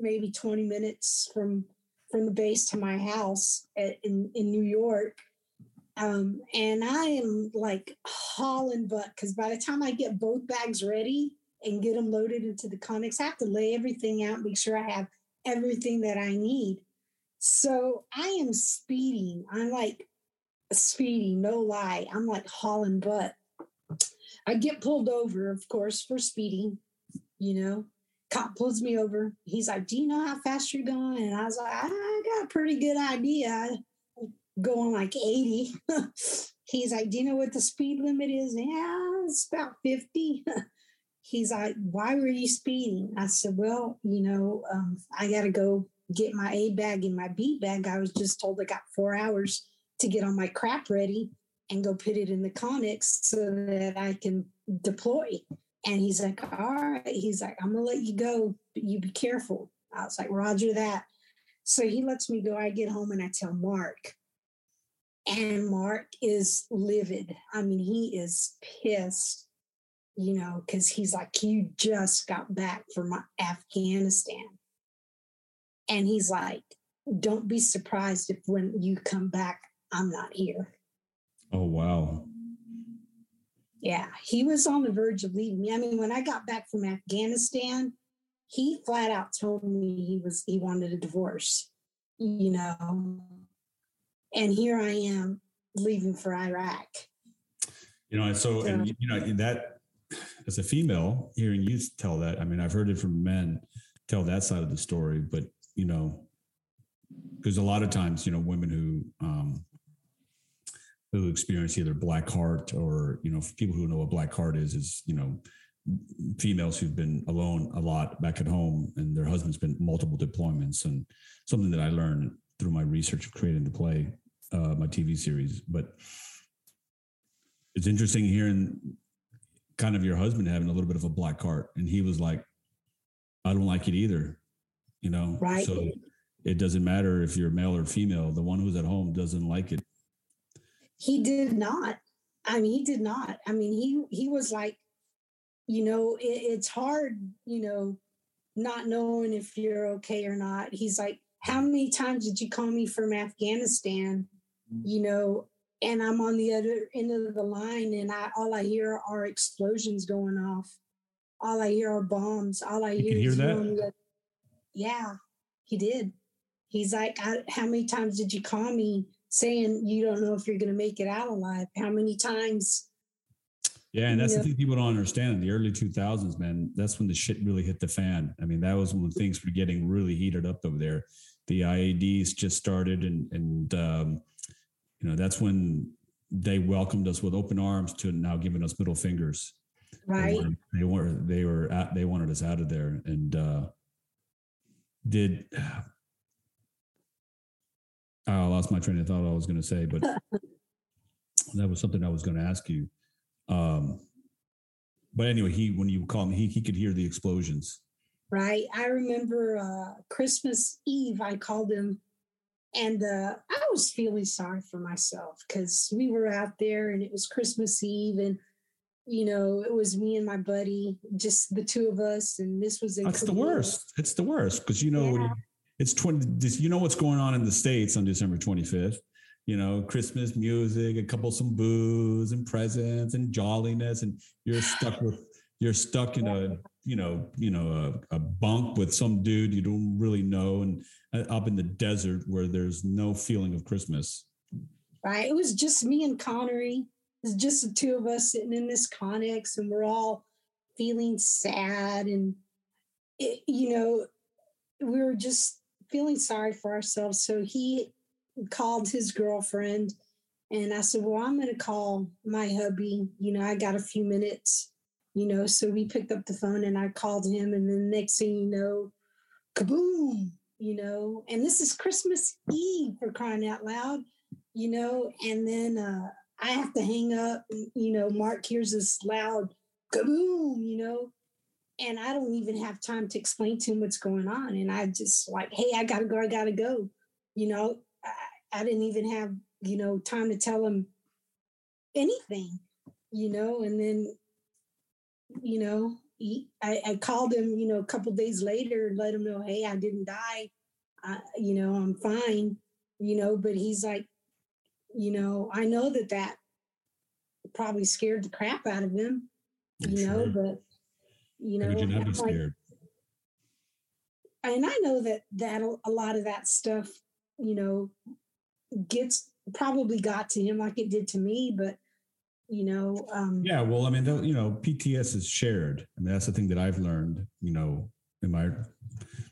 maybe 20 minutes from from the base to my house at, in in New York um, and I am like hauling butt because by the time I get both bags ready and get them loaded into the Connex, I have to lay everything out, make sure I have everything that I need. So I am speeding. I'm like speeding, no lie. I'm like hauling butt. I get pulled over, of course, for speeding, you know. Cop pulls me over. He's like, Do you know how fast you're going? And I was like, I got a pretty good idea going like 80. He's like, Do you know what the speed limit is? Yeah, it's about 50. He's like, Why were you speeding? I said, Well, you know, um, I got to go get my A bag and my B bag. I was just told I got four hours to get all my crap ready and go put it in the Connex so that I can deploy. And he's like, all right. He's like, I'm gonna let you go, but you be careful. I was like, Roger that. So he lets me go. I get home and I tell Mark. And Mark is livid. I mean, he is pissed, you know, because he's like, You just got back from Afghanistan. And he's like, Don't be surprised if when you come back, I'm not here. Oh, wow. Yeah, he was on the verge of leaving me. I mean, when I got back from Afghanistan, he flat out told me he was he wanted a divorce, you know. And here I am leaving for Iraq. You know, so, so and you know that as a female hearing you tell that, I mean, I've heard it from men tell that side of the story, but you know, because a lot of times, you know, women who um, who experience either black heart or you know people who know what black heart is is you know females who've been alone a lot back at home and their husband's been multiple deployments and something that i learned through my research of creating the play uh, my tv series but it's interesting hearing kind of your husband having a little bit of a black heart and he was like i don't like it either you know right so it doesn't matter if you're male or female the one who's at home doesn't like it he did not. I mean, he did not. I mean, he he was like, you know, it, it's hard, you know, not knowing if you're okay or not. He's like, how many times did you call me from Afghanistan? Mm. You know, and I'm on the other end of the line, and I all I hear are explosions going off. All I hear are bombs. All I hear, hear is that? yeah, he did. He's like, how many times did you call me? saying you don't know if you're going to make it out alive. How many times? Yeah, and that's know? the thing people don't understand. In the early 2000s, man, that's when the shit really hit the fan. I mean, that was when things were getting really heated up over there. The IEDs just started, and and um, you know that's when they welcomed us with open arms to now giving us middle fingers. Right. They were they were at, they wanted us out of there, and uh, did I lost my train of thought. I was going to say, but that was something I was going to ask you. Um, but anyway, he when you called him, he he could hear the explosions. Right. I remember uh, Christmas Eve. I called him, and uh, I was feeling sorry for myself because we were out there, and it was Christmas Eve, and you know, it was me and my buddy, just the two of us, and this was. That's the worst. It's the worst because you know yeah it's 20 you know what's going on in the states on december 25th you know christmas music a couple some booze and presents and jolliness and you're stuck with you're stuck in a you know you know a, a bunk with some dude you don't really know and uh, up in the desert where there's no feeling of christmas. Right? It was just me and connery. It's just the two of us sitting in this connex and we're all feeling sad and it, you know we were just feeling sorry for ourselves. So he called his girlfriend and I said, Well, I'm going to call my hubby. You know, I got a few minutes, you know. So we picked up the phone and I called him. And then next thing you know, kaboom, you know. And this is Christmas Eve for crying out loud, you know. And then uh, I have to hang up. And, you know, Mark hears this loud kaboom, you know and I don't even have time to explain to him what's going on. And I just like, hey, I gotta go, I gotta go. You know, I, didn't even have, you know, time to tell him anything, you know, and then, you know, he, I, I, called him, you know, a couple days later and let him know, hey, I didn't die. I, you know, I'm fine, you know, but he's like, you know, I know that that probably scared the crap out of him, you sure. know, but you know, you not scared. and I know that that a lot of that stuff, you know, gets probably got to him like it did to me, but you know, um, yeah. Well, I mean, you know, PTS is shared. I mean, that's the thing that I've learned. You know, in my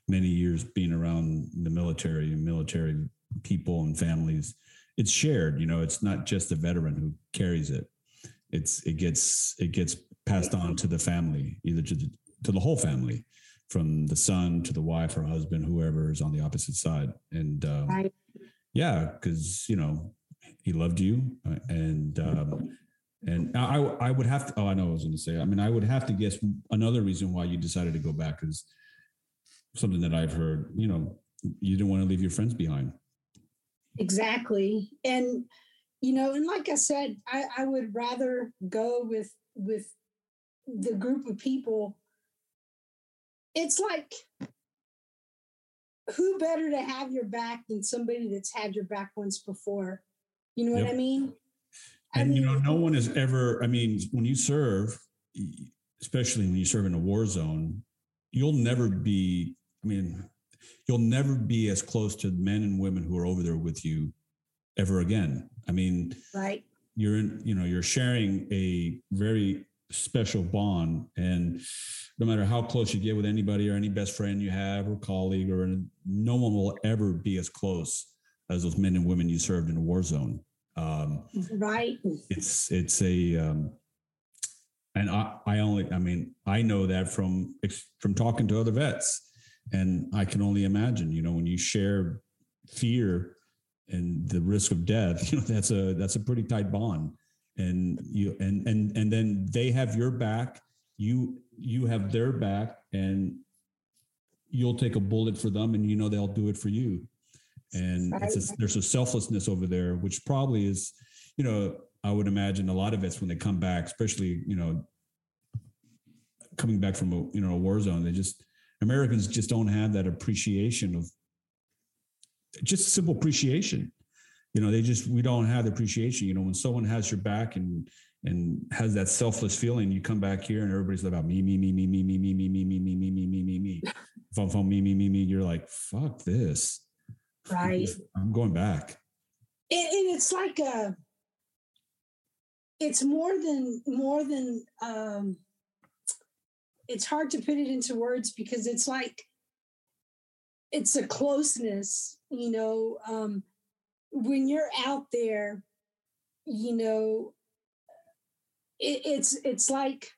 many years being around the military and military people and families, it's shared. You know, it's not just the veteran who carries it. It's it gets it gets passed on to the family, either to the, to the whole family. from the son to the wife or husband, whoever is on the opposite side. And um, right. Yeah, because you know he loved you, uh, and um, and I I would have to. Oh, I know I was going to say. I mean, I would have to guess another reason why you decided to go back is something that I've heard. You know, you didn't want to leave your friends behind. Exactly, and you know, and like I said, I, I would rather go with with the group of people it's like who better to have your back than somebody that's had your back once before? You know yep. what I mean? I and mean, you know, no one has ever, I mean, when you serve, especially when you serve in a war zone, you'll never be, I mean, you'll never be as close to men and women who are over there with you ever again. I mean, right. You're in, you know, you're sharing a very special bond. And no matter how close you get with anybody or any best friend you have or colleague, or no one will ever be as close as those men and women you served in a war zone. Um, right. It's it's a um, and I, I only I mean I know that from from talking to other vets, and I can only imagine. You know, when you share fear and the risk of death, you know that's a that's a pretty tight bond and you and and and then they have your back. You you have their back and you'll take a bullet for them and you know they'll do it for you. And right. a, there's a selflessness over there which probably is you know i would imagine a lot of it's when they come back especially you know coming back from a you know a war zone. They just americans just don't have that appreciation of just simple appreciation you know they just we don't have the appreciation you know when someone has your back and and has that selfless feeling you come back here and everybody's about me me me me me me me me me me me me me me me me phone phone me me me me you're like fuck this right i'm going back and, it's like a it's more than more than um it's hard to put it into words because it's like it's a closeness you know um when you're out there, you know, it, it's it's like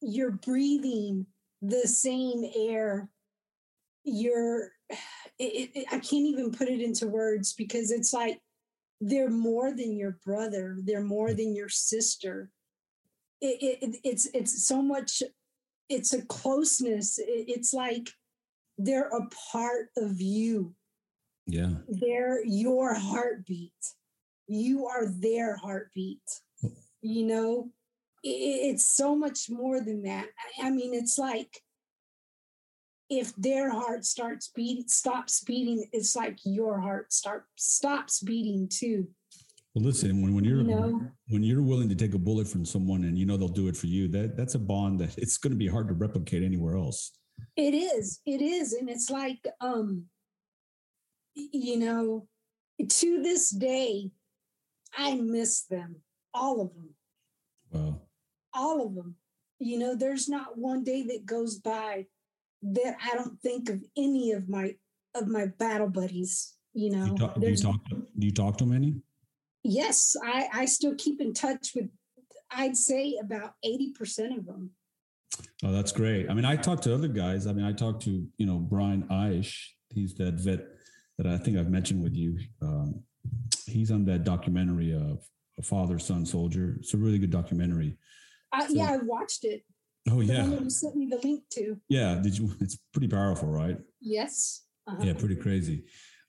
you're breathing the same air. You're, it, it, I can't even put it into words because it's like they're more than your brother. They're more than your sister. It, it, it's it's so much. It's a closeness. it's like they're a part of you yeah. They're your heartbeat. You are their heartbeat. You know, it's so much more than that. I mean, it's like if their heart starts beating, stops beating, it's like your heart start stops beating too. Well, listen, when, when you're you know? when you're willing to take a bullet from someone and you know they'll do it for you, that that's a bond that it's going to be hard to replicate anywhere else. It is. It is, and it's like um you know, to this day, I miss them, all of them. Wow. All of them. You know, there's not one day that goes by that I don't think of any of my of my battle buddies. You know, do you talk, do you talk, to, do you talk to many? Yes, I I still keep in touch with. I'd say about eighty percent of them. Oh, that's great. I mean, I talked to other guys. I mean, I talked to you know Brian Eisch. He's that vet that I think I've mentioned with you. Um, he's on that documentary of a father son soldier. It's a really good documentary. Uh, so, yeah, I watched it. Oh yeah, you sent me the link to. Yeah, did you? It's pretty powerful, right? Yes. Uh-huh. Yeah, pretty crazy.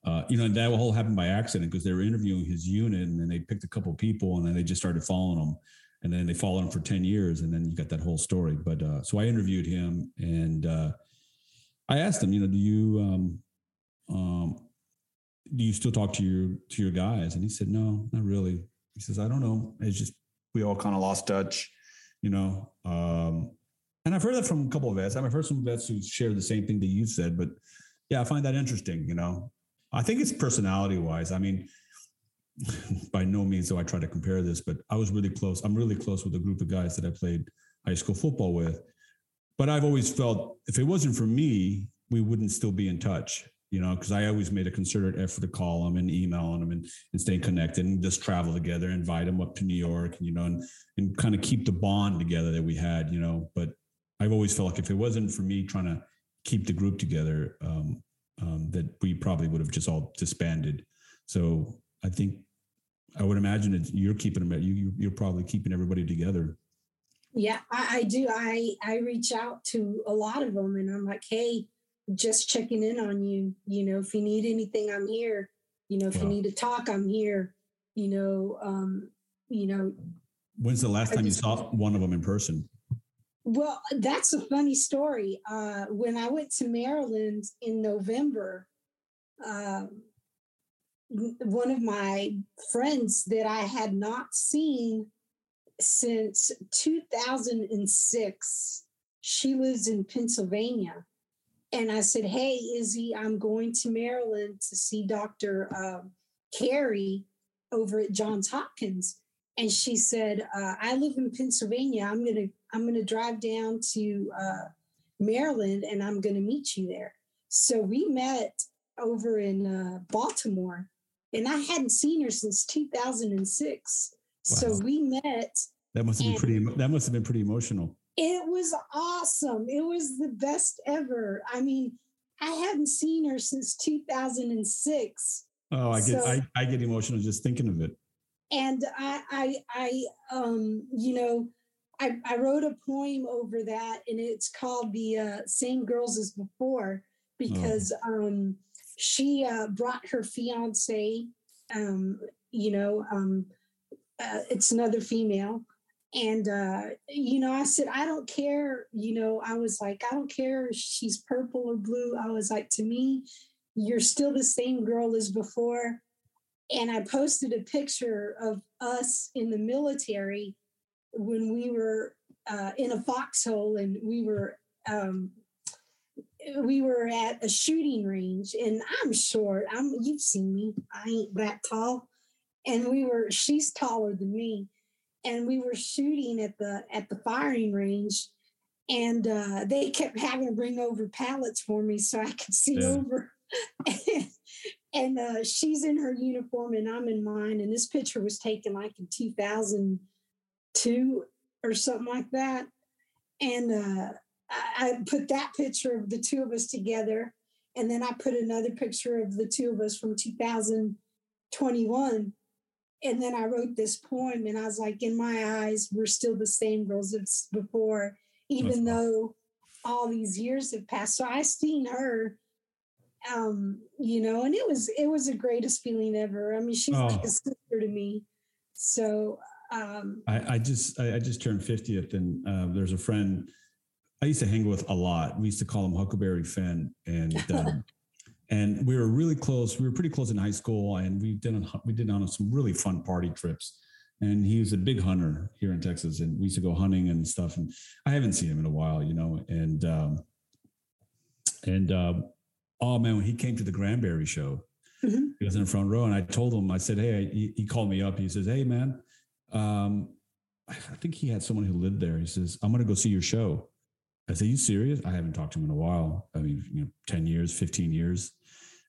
Uh, you know, that whole happened by accident because they were interviewing his unit, and then they picked a couple people, and then they just started following him, and then they followed him for ten years, and then you got that whole story. But uh, so I interviewed him, and uh, I asked him, you know, do you um, um, do you still talk to your to your guys? And he said, no, not really. He says, I don't know. It's just we all kind of lost touch, you know. Um, and I've heard that from a couple of vets. I've heard some vets who share the same thing that you said, but yeah, I find that interesting. You know, I think it's personality wise. I mean, by no means do I try to compare this, but I was really close. I'm really close with a group of guys that I played high school football with. But I've always felt if it wasn't for me, we wouldn't still be in touch you know, because I always made a concerted effort to call them and email them and, and stay connected and just travel together, invite them up to New York, you know, and, and kind of keep the bond together that we had, you know. But I've always felt like if it wasn't for me trying to keep the group together um, um, that we probably would have just all disbanded. So I think I would imagine that you're keeping them. You you're probably keeping everybody together. Yeah, I, I do. I I reach out to a lot of them, and I'm like, hey, just checking in on you. You know, if you need anything, I'm here. You know, if wow. you need to talk, I'm here. You know, um, you know. When's the last time just, you saw one of them in person? Well, that's a funny story. Uh, when I went to Maryland in November, uh, one of my friends that I had not seen since 2006, she lives in Pennsylvania. And I said, Hey, Izzy, I'm going to Maryland to see Dr. Uh, Carey over at Johns Hopkins. And she said, uh, I live in Pennsylvania. I'm going to I'm going to drive down to uh, Maryland and I'm going to meet you there. So we met over in uh, Baltimore, and I hadn't seen her since 2006. Wow. So we met. That must have been pretty. That must have been pretty emotional. It was awesome. It was the best ever. I mean, I hadn't seen her since 2006. Oh, I get so, I, I get emotional just thinking of it. And I I I um you know I, I wrote a poem over that, and it's called "The uh, Same Girls as Before" because oh. um, she uh, brought her fiance. Um, you know, um, uh, it's another female, and uh, you know, I said, I don't care. You know, I was like, I don't care if she's purple or blue. I was like, to me, you're still the same girl as before. And I posted a picture of us in the military when we were uh, in a foxhole and we were um, we were at a shooting range and I'm short. I'm you've seen me. I ain't that tall. And we were she's taller than me. And we were shooting at the at the firing range. And uh, they kept having to bring over pallets for me so I could see yeah. over. and uh, she's in her uniform and I'm in mine. And this picture was taken like in 2002 or something like that. And uh, I, I put that picture of the two of us together. And then I put another picture of the two of us from 2021. And then I wrote this poem, and I was like, in my eyes, we're still the same girls as before, even That's though all these years have passed. So I seen her, um, you know, and it was it was the greatest feeling ever. I mean, she's oh. like a sister to me. So um, I, I, just I, I, just turned 50th, and uh, there's a friend I used to hang with a lot. We used to call him Huckleberry Finn, and um, and we were really close. We were pretty close in high school, and we did on, we did on some really fun party trips. And he was a big hunter here in Texas, and we used to go hunting and stuff. And I haven't seen him in a while, you know. And um, and um, oh man, when he came to the Granbury show, mm-hmm. he was in the front row, and I told him, I said, "Hey," he, he called me up. He says, "Hey, man." um, I think he had someone who lived there. He says, I'm going to go see your show. I said, you serious? I haven't talked to him in a while. I mean, you know, 10 years, 15 years,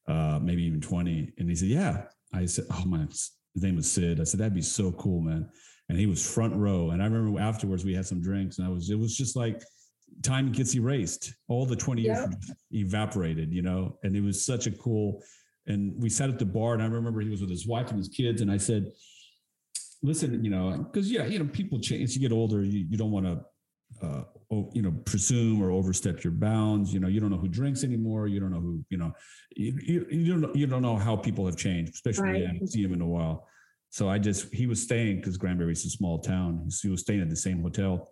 uh, maybe even 20. And he said, yeah. I said, oh my, his name was Sid. I said, that'd be so cool, man. And he was front row. And I remember afterwards we had some drinks and I was, it was just like time gets erased. All the 20 years evaporated, you know, and it was such a cool, and we sat at the bar and I remember he was with his wife and his kids. And I said, listen, you know, because yeah, you know, people change. As you get older, you, you don't want to, uh, you know, presume or overstep your bounds. You know, you don't know who drinks anymore. You don't know who, you know, you, you, you don't know, you don't know how people have changed, especially right. you haven't seen them in a while. So I just he was staying because Granbury's a small town. He was staying at the same hotel.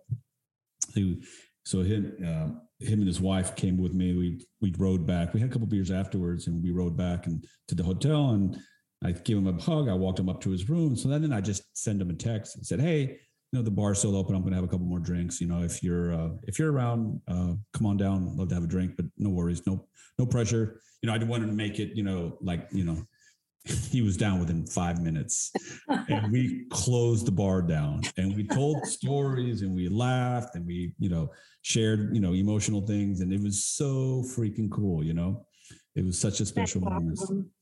He, so him uh, him and his wife came with me. We we rode back. We had a couple beers afterwards, and we rode back and to the hotel. And I gave him a hug. I walked him up to his room. So then I just send him a text and said, Hey, you know, the bar's still open. I'm going to have a couple more drinks. You know, if you're, uh, if you're around, uh, come on down. Love to have a drink, but no worries. No, no pressure. You know, I wanted to make it, you know, like, you know, he was down within five minutes and we closed the bar down and we told stories and we laughed and we, you know, shared, you know, emotional things. And it was so freaking cool. You know, it was such a special moment.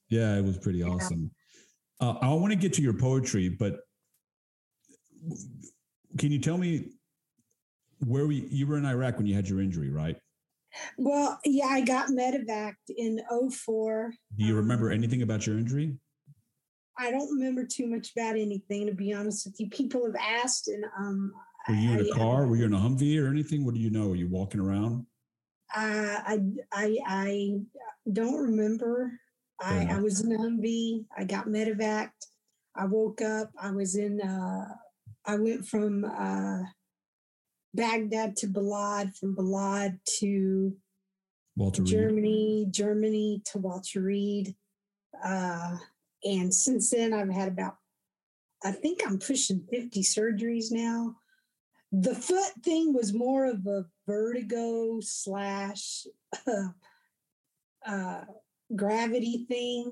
Yeah, it was pretty awesome. Uh, I want to get to your poetry, but can you tell me where we you were in Iraq when you had your injury, right? Well, yeah, I got medevac in 04. Do you remember anything about your injury? I don't remember too much about anything, to be honest with you. People have asked, and um, were you in a car? Were you in a Humvee or anything? What do you know? Are you walking around? Uh, I I I don't remember. I, I was in a Humvee. I got medevac. I woke up. I was in. Uh, I went from uh, Baghdad to Balad, from Balad to Walter Germany, Reed. Germany to Walter Reed. Uh, and since then, I've had about, I think I'm pushing 50 surgeries now. The foot thing was more of a vertigo slash uh, uh, gravity thing.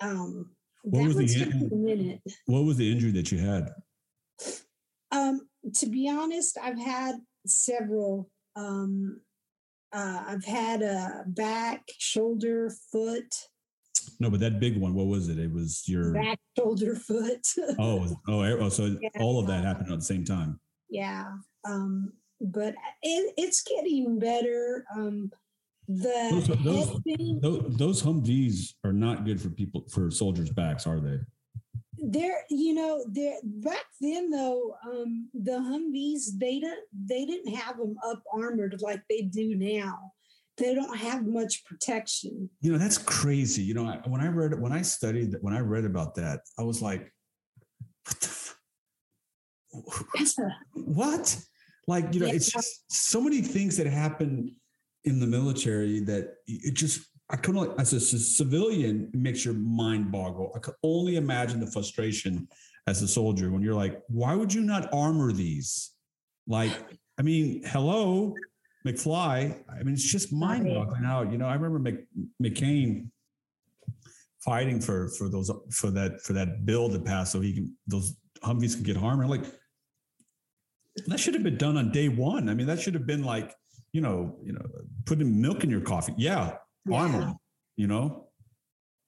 Um, what was the in- what was the injury that you had? Um, to be honest, I've had several. Um, uh, I've had a back, shoulder, foot. No, but that big one, what was it? It was your back, shoulder, foot. oh, oh, oh, so yeah. all of that happened at the same time. Yeah. Um, but it, it's getting better. Um, the those, those, those, those Humvees are not good for people for soldiers' backs, are they? There, you know, there back then though, um, the Humvees they didn't they didn't have them up armored like they do now. They don't have much protection. You know, that's crazy. You know, when I read when I studied when I read about that, I was like, what the what? Like, you know, yeah. it's just so many things that happen in the military that it just I couldn't as a civilian it makes your mind boggle. I could only imagine the frustration as a soldier when you're like, why would you not armor these? Like, I mean, hello, McFly. I mean, it's just mind boggling out. You know, I remember Mc, McCain fighting for for those for that for that bill to pass so he can those Humvees can get armor. Like that should have been done on day one. I mean, that should have been like, you know, you know, putting milk in your coffee. Yeah, yeah. you know?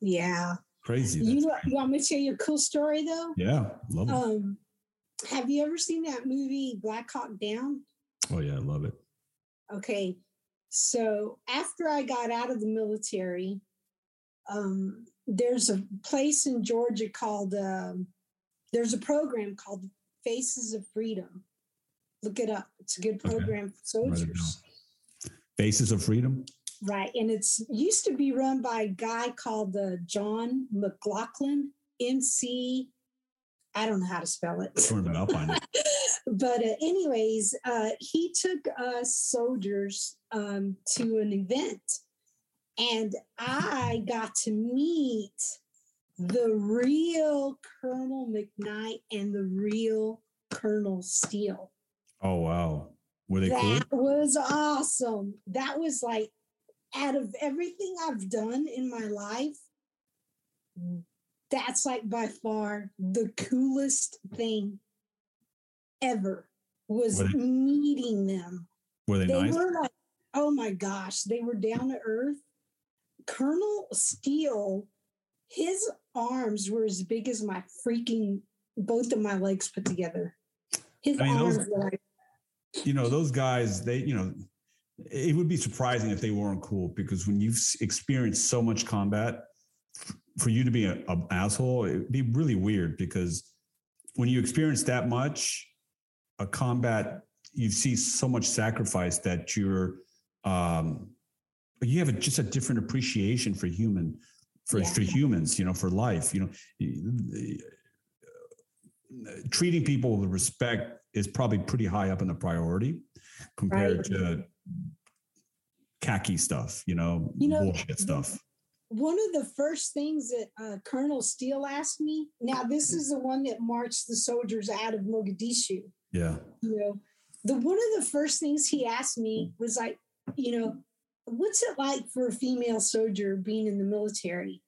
Yeah. Crazy. You, you want me to tell you a cool story though? Yeah, love it. Um, have you ever seen that movie Black Hawk Down? Oh yeah, I love it. Okay. So after I got out of the military, um, there's a place in Georgia called um, there's a program called Faces of Freedom. Look it up. It's a good program okay. for soldiers. Faces of Freedom. Right. And it's used to be run by a guy called uh, John McLaughlin, MC. I don't know how to spell it. I'll find it. but, uh, anyways, uh, he took us soldiers um, to an event, and I got to meet the real Colonel McKnight and the real Colonel Steele. Oh, wow. Were they that cool? was awesome. That was like out of everything I've done in my life, that's like by far the coolest thing ever was they, meeting them. Were they, they nice? Were like, oh my gosh, they were down to earth. Colonel Steele, his arms were as big as my freaking both of my legs put together. His I mean, arms those, were like, you know, those guys, they, you know, it would be surprising if they weren't cool because when you've experienced so much combat, for you to be an asshole, it'd be really weird because when you experience that much, a combat, you see so much sacrifice that you're, um, you have a, just a different appreciation for human, for, yeah. for humans, you know, for life, you know, treating people with respect is probably pretty high up in the priority compared right. to khaki stuff, you know, you know bullshit stuff. One of the first things that uh, Colonel Steele asked me, now this is the one that marched the soldiers out of Mogadishu. Yeah. You know, the one of the first things he asked me was like, you know, what's it like for a female soldier being in the military?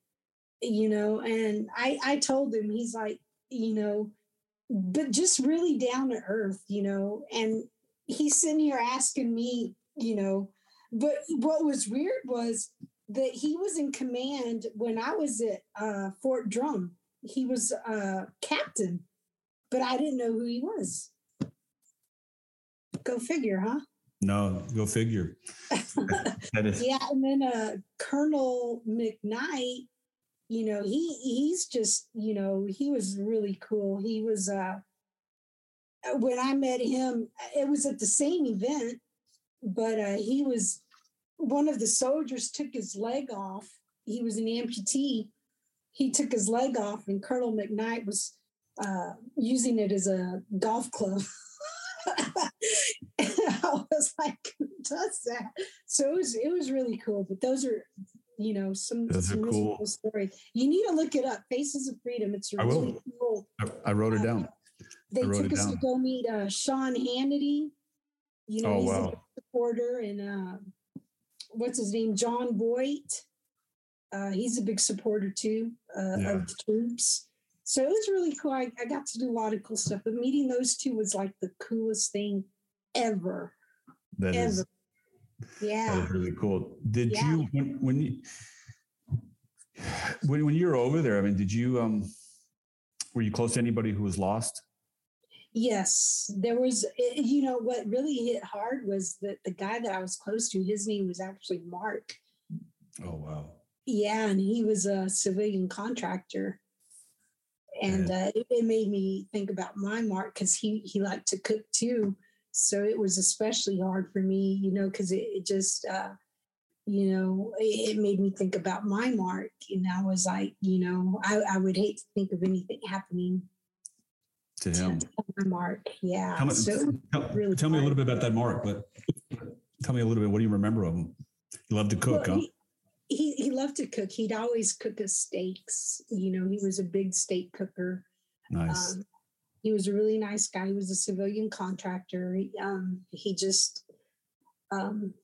You know, and I I told him he's like, you know, but just really down to earth, you know, and he's sitting here asking me, you know, but what was weird was that he was in command when I was at uh, Fort Drum. He was a uh, captain, but I didn't know who he was. Go figure, huh? No, go figure. yeah, and then uh, Colonel McKnight, you know, he he's just, you know, he was really cool. He was uh when I met him, it was at the same event, but uh, he was one of the soldiers took his leg off. He was an amputee. He took his leg off, and Colonel McKnight was uh, using it as a golf club. I was like, who does that? So it was it was really cool. But those are, you know, some, some cool. cool stories. You need to look it up. Faces of Freedom. It's I really will. cool. I, I wrote it Uh, down. They took us to go meet uh, Sean Hannity. You know, Oh, he's wow. a supporter, and uh, what's his name, Jon Voight. Uh, he's a big supporter too uh, Yeah. of the troops. So it was really cool. I, I got to do a lot of cool stuff, but meeting those two was like the coolest thing ever. That ever. is that Yeah. is really cool. Did Yeah. you when when you when when you were over there? I mean, did you um were you close to anybody who was lost? Yes, there was. eh, You know what really hit hard was that the guy that I was close to, his name was actually Mark. Oh wow. Yeah, and he was a civilian contractor, and uh, it, it made me think about my Mark because he he liked to cook too. So it was especially hard for me, you know, because it, it just, uh, you know, it, it made me think about my Mark, and I was like, you know, I, I would hate to think of anything happening To to him. my Mark. Yeah. Tell me, so tell, really tell me a little bit about that Mark, but tell me a little bit. What do you remember of him? He loved to cook, Well, huh? he, he he loved to cook. He'd always cook us steaks. You know, he was a big steak cooker. Nice. Um, he was a really nice guy. He was a civilian contractor. He, um, he just um,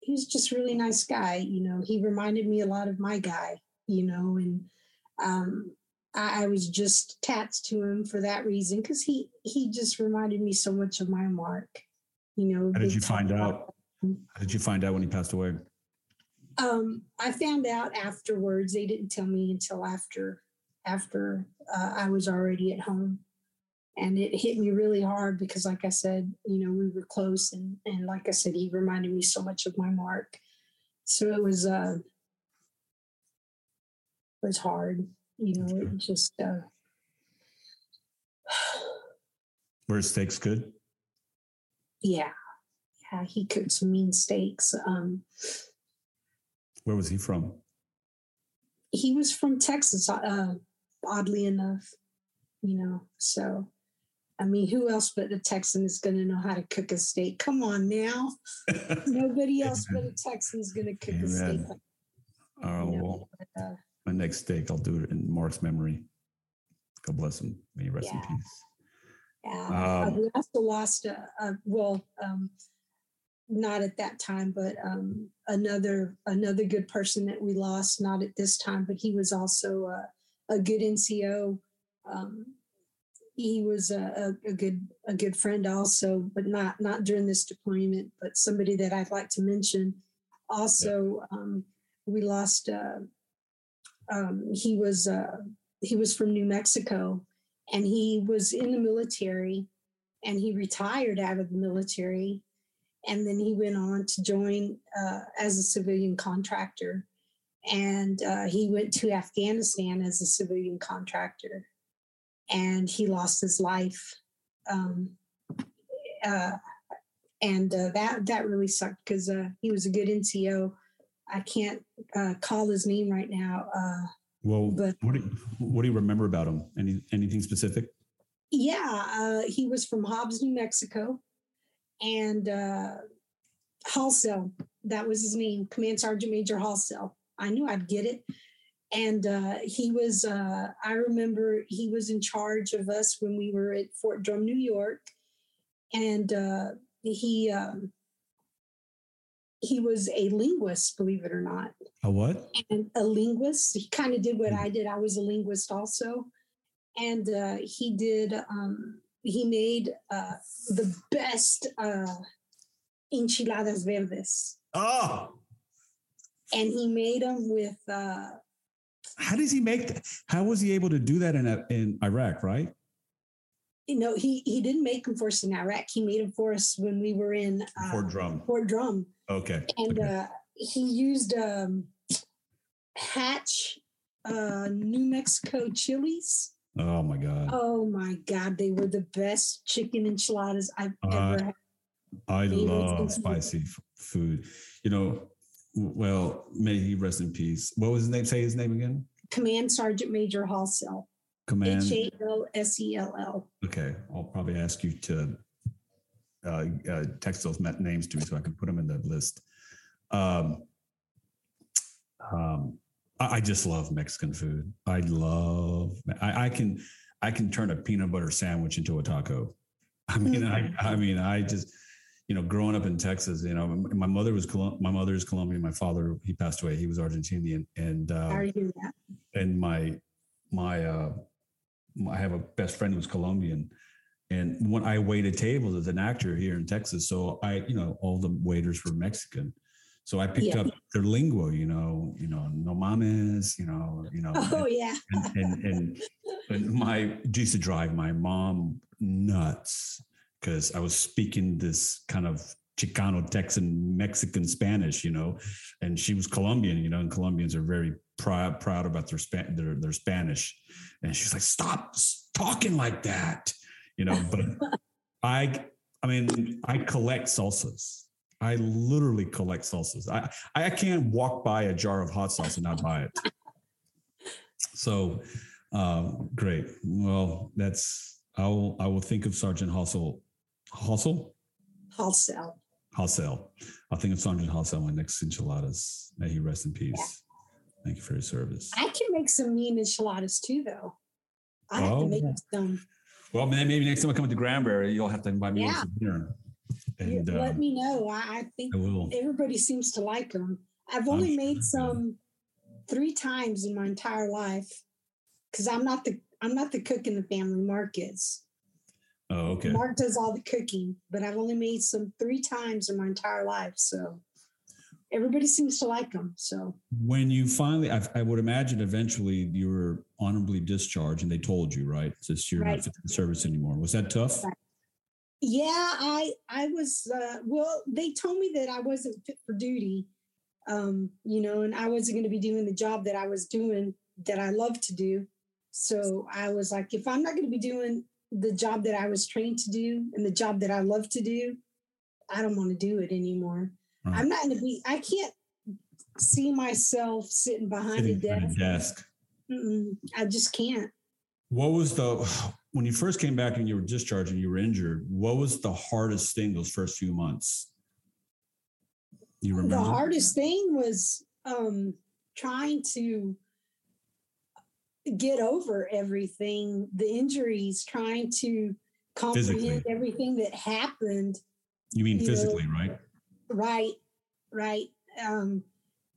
he was just a really nice guy. You know, he reminded me a lot of my guy. You know, and um, I, I was just attached to him for that reason because he he just reminded me so much of my Mark. You know, How did you find out? How did you find out when he passed away? Um, I found out afterwards. They didn't tell me until after after uh, I was already at home, and it hit me really hard because, like I said, you know, we were close, and and like I said, he reminded me so much of my Mark. So it was uh, it was hard. You know, it just uh, Were steaks good? yeah, yeah. He cooked some mean steaks. Um, Where was he from? he was from Texas, uh, oddly enough, you know. So, I mean, who else but a Texan is going to know how to cook a steak? Come on now. Nobody else but a Texan is going to cook a steak. Amen. Oh, You know, well, but, uh, my next steak, I'll do it in Mark's memory. God bless him. May he rest in peace. yeah. Uh, Um, we also lost, a, uh, well, um, not at that time, but um, another another good person that we lost. Not at this time, but he was also uh, a good NCO. Um, he was a, a, good a good friend also, but not not during this deployment. But somebody that I'd like to mention. Also, um, we lost. Uh, um, he was uh, he was from New Mexico, and he was in the military, and he retired out of the military, and then he went on to join uh, as a civilian contractor, and uh, he went to Afghanistan as a civilian contractor, and he lost his life, um, uh, and uh, that that really sucked because uh, he was a good NCO. I can't uh, call his name right now. Uh, Well, But- what do you, what do you remember about him? Any anything specific? Yeah, uh, he was from Hobbs, New Mexico, and uh, Halsell. That was his name, Command Sergeant Major Halsell. I knew I'd get it. And uh, he was, uh, I remember he was in charge of us when we were at Fort Drum, New York. And uh, he, um, he was a linguist, believe it or not A what? and a linguist. He kind of did what I did. I was a linguist also, and uh, he did. Um, he made uh, the best uh, enchiladas verdes, Oh, and he made them with. How does he make that? How was he able to do that in in Iraq? Right? you know, he he didn't make them for us in Iraq. He made them for us when we were in uh, Fort Drum. Fort Drum. Okay. And okay. Uh, he used um, Hatch uh, New Mexico chilies. Oh my god. Oh my god, they were the best chicken enchiladas I've uh, ever had. I love spicy food. You know, well, may he rest in peace. What was his name? Say his name again. Command Sergeant Major Halsell. Command H A L S E L L. Okay, I'll probably ask you to uh, uh, text those names to me so I can put them in the list. Um, um, I, I just love Mexican food. I love. I, I, can I can turn a peanut butter sandwich into a taco. I mean, I I mean, I just you know, growing up in Texas, you know, my mother was my mother is Colombian. My father he passed away. He was Argentinian, and uh, How you that? and my my uh I have a best friend who's Colombian. And when I waited tables as an actor here in Texas, so I, you know, all the waiters were Mexican. So I picked yeah. up their lingo, you know, you know, no mames, you know, you know. Oh and, yeah. and, and, and, and my used to drive my mom nuts because I was speaking this kind of Chicano, Texan, Mexican Spanish, you know, and she was Colombian, you know, and Colombians are very proud proud about their their, their Spanish, and she's like, "Stop talking like that," you know. But I, I mean, I collect salsas. I literally collect salsas. I I can't walk by a jar of hot sauce and not buy it. So, uh, great. Well, that's I will I will think of Sergeant Hustle. Hustle. Halsell. Halsell. I'll think of Sergeant Halsell my next enchiladas. May he rest in peace. Yeah. Thank you for your service. I can make some mean enchiladas too, though. I have oh. to make some. Well, maybe next time I come to Granbury, you'll have to invite me yeah. to dinner. And, let um, me know. I, I think I everybody seems to like them. I've only I'm made sure some three times in my entire life because I'm not the I'm not the cook in the family. Mark is. Oh, okay. Mark does all the cooking, but I've only made some three times in my entire life. So everybody seems to like them. So when you finally, I, I, would imagine eventually you were honorably discharged, and they told you, right, since you're right. not fit for service anymore. Was that tough? Right. Yeah, I I was. Uh, well, they told me that I wasn't fit for duty. Um, you know, and I wasn't going to be doing the job that I was doing that I love to do. So I was like, if I'm not going to be doing the job that I was trained to do and the job that I love to do, I don't want to do it anymore. Right. I'm not going to be, I can't see myself sitting behind sitting a desk. A desk. I just can't. What was the, when you first came back and you were discharged and you were injured, what was the hardest thing those first few months? You remember? The hardest thing was um, trying to get over everything, the injuries, trying to comprehend physically. everything that happened. You mean you physically, know, right? Right, right. Um,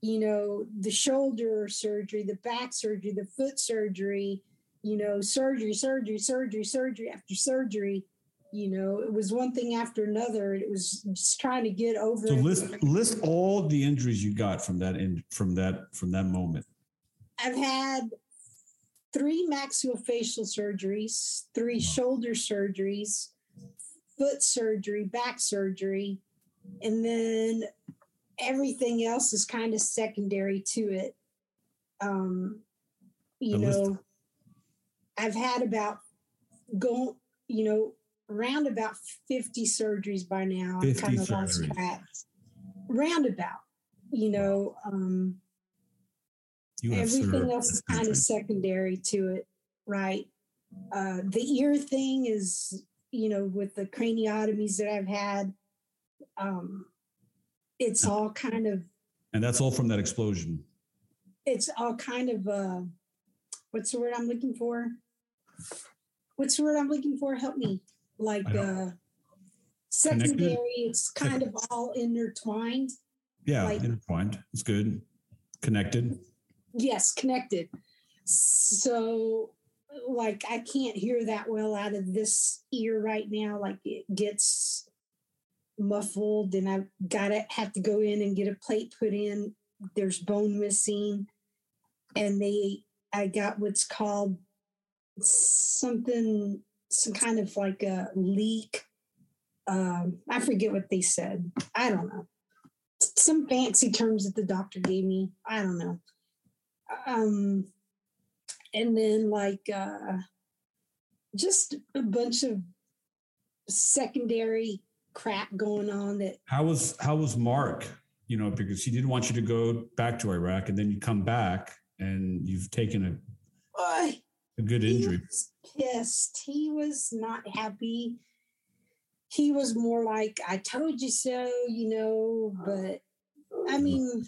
you know, the shoulder surgery, the back surgery, the foot surgery, you know, surgery, surgery, surgery, surgery after surgery. You know, it was one thing after another. It was just trying to get over. So list list all the injuries you got from that in from that from that moment. I've had three maxillofacial surgeries, three shoulder surgeries, foot surgery, back surgery, and then everything else is kind of secondary to it. Um, you know, I've had about go, you know, around about 50 surgeries by now. 50 kind of surgeries. lost track. Roundabout, you know, um, everything else is kind of secondary to it, right? Uh, the ear thing is, you know, with the craniotomies that I've had, um, it's all kind of. And that's all from that explosion. It's all kind of, uh, what's the word I'm looking for? What's the word I'm looking for? Help me. Like uh, secondary, Connected? it's kind of all intertwined. Yeah, like, intertwined. It's good. Connected. Yes, connected. So, like, I can't hear that well out of this ear right now. Like, it gets muffled, and I've got to have to go in and get a plate put in. There's bone missing, and they, I got what's called something some kind of like a leak. Um, I forget what they said. I don't know. Some fancy terms that the doctor gave me. I don't know. Um, and then like uh, just a bunch of secondary crap going on that how was how was mark? You know because he didn't want you to go back to iraq and then you come back and you've taken a uh, a good injury. he was pissed. He was not happy. He was more like i told you so you know but i mean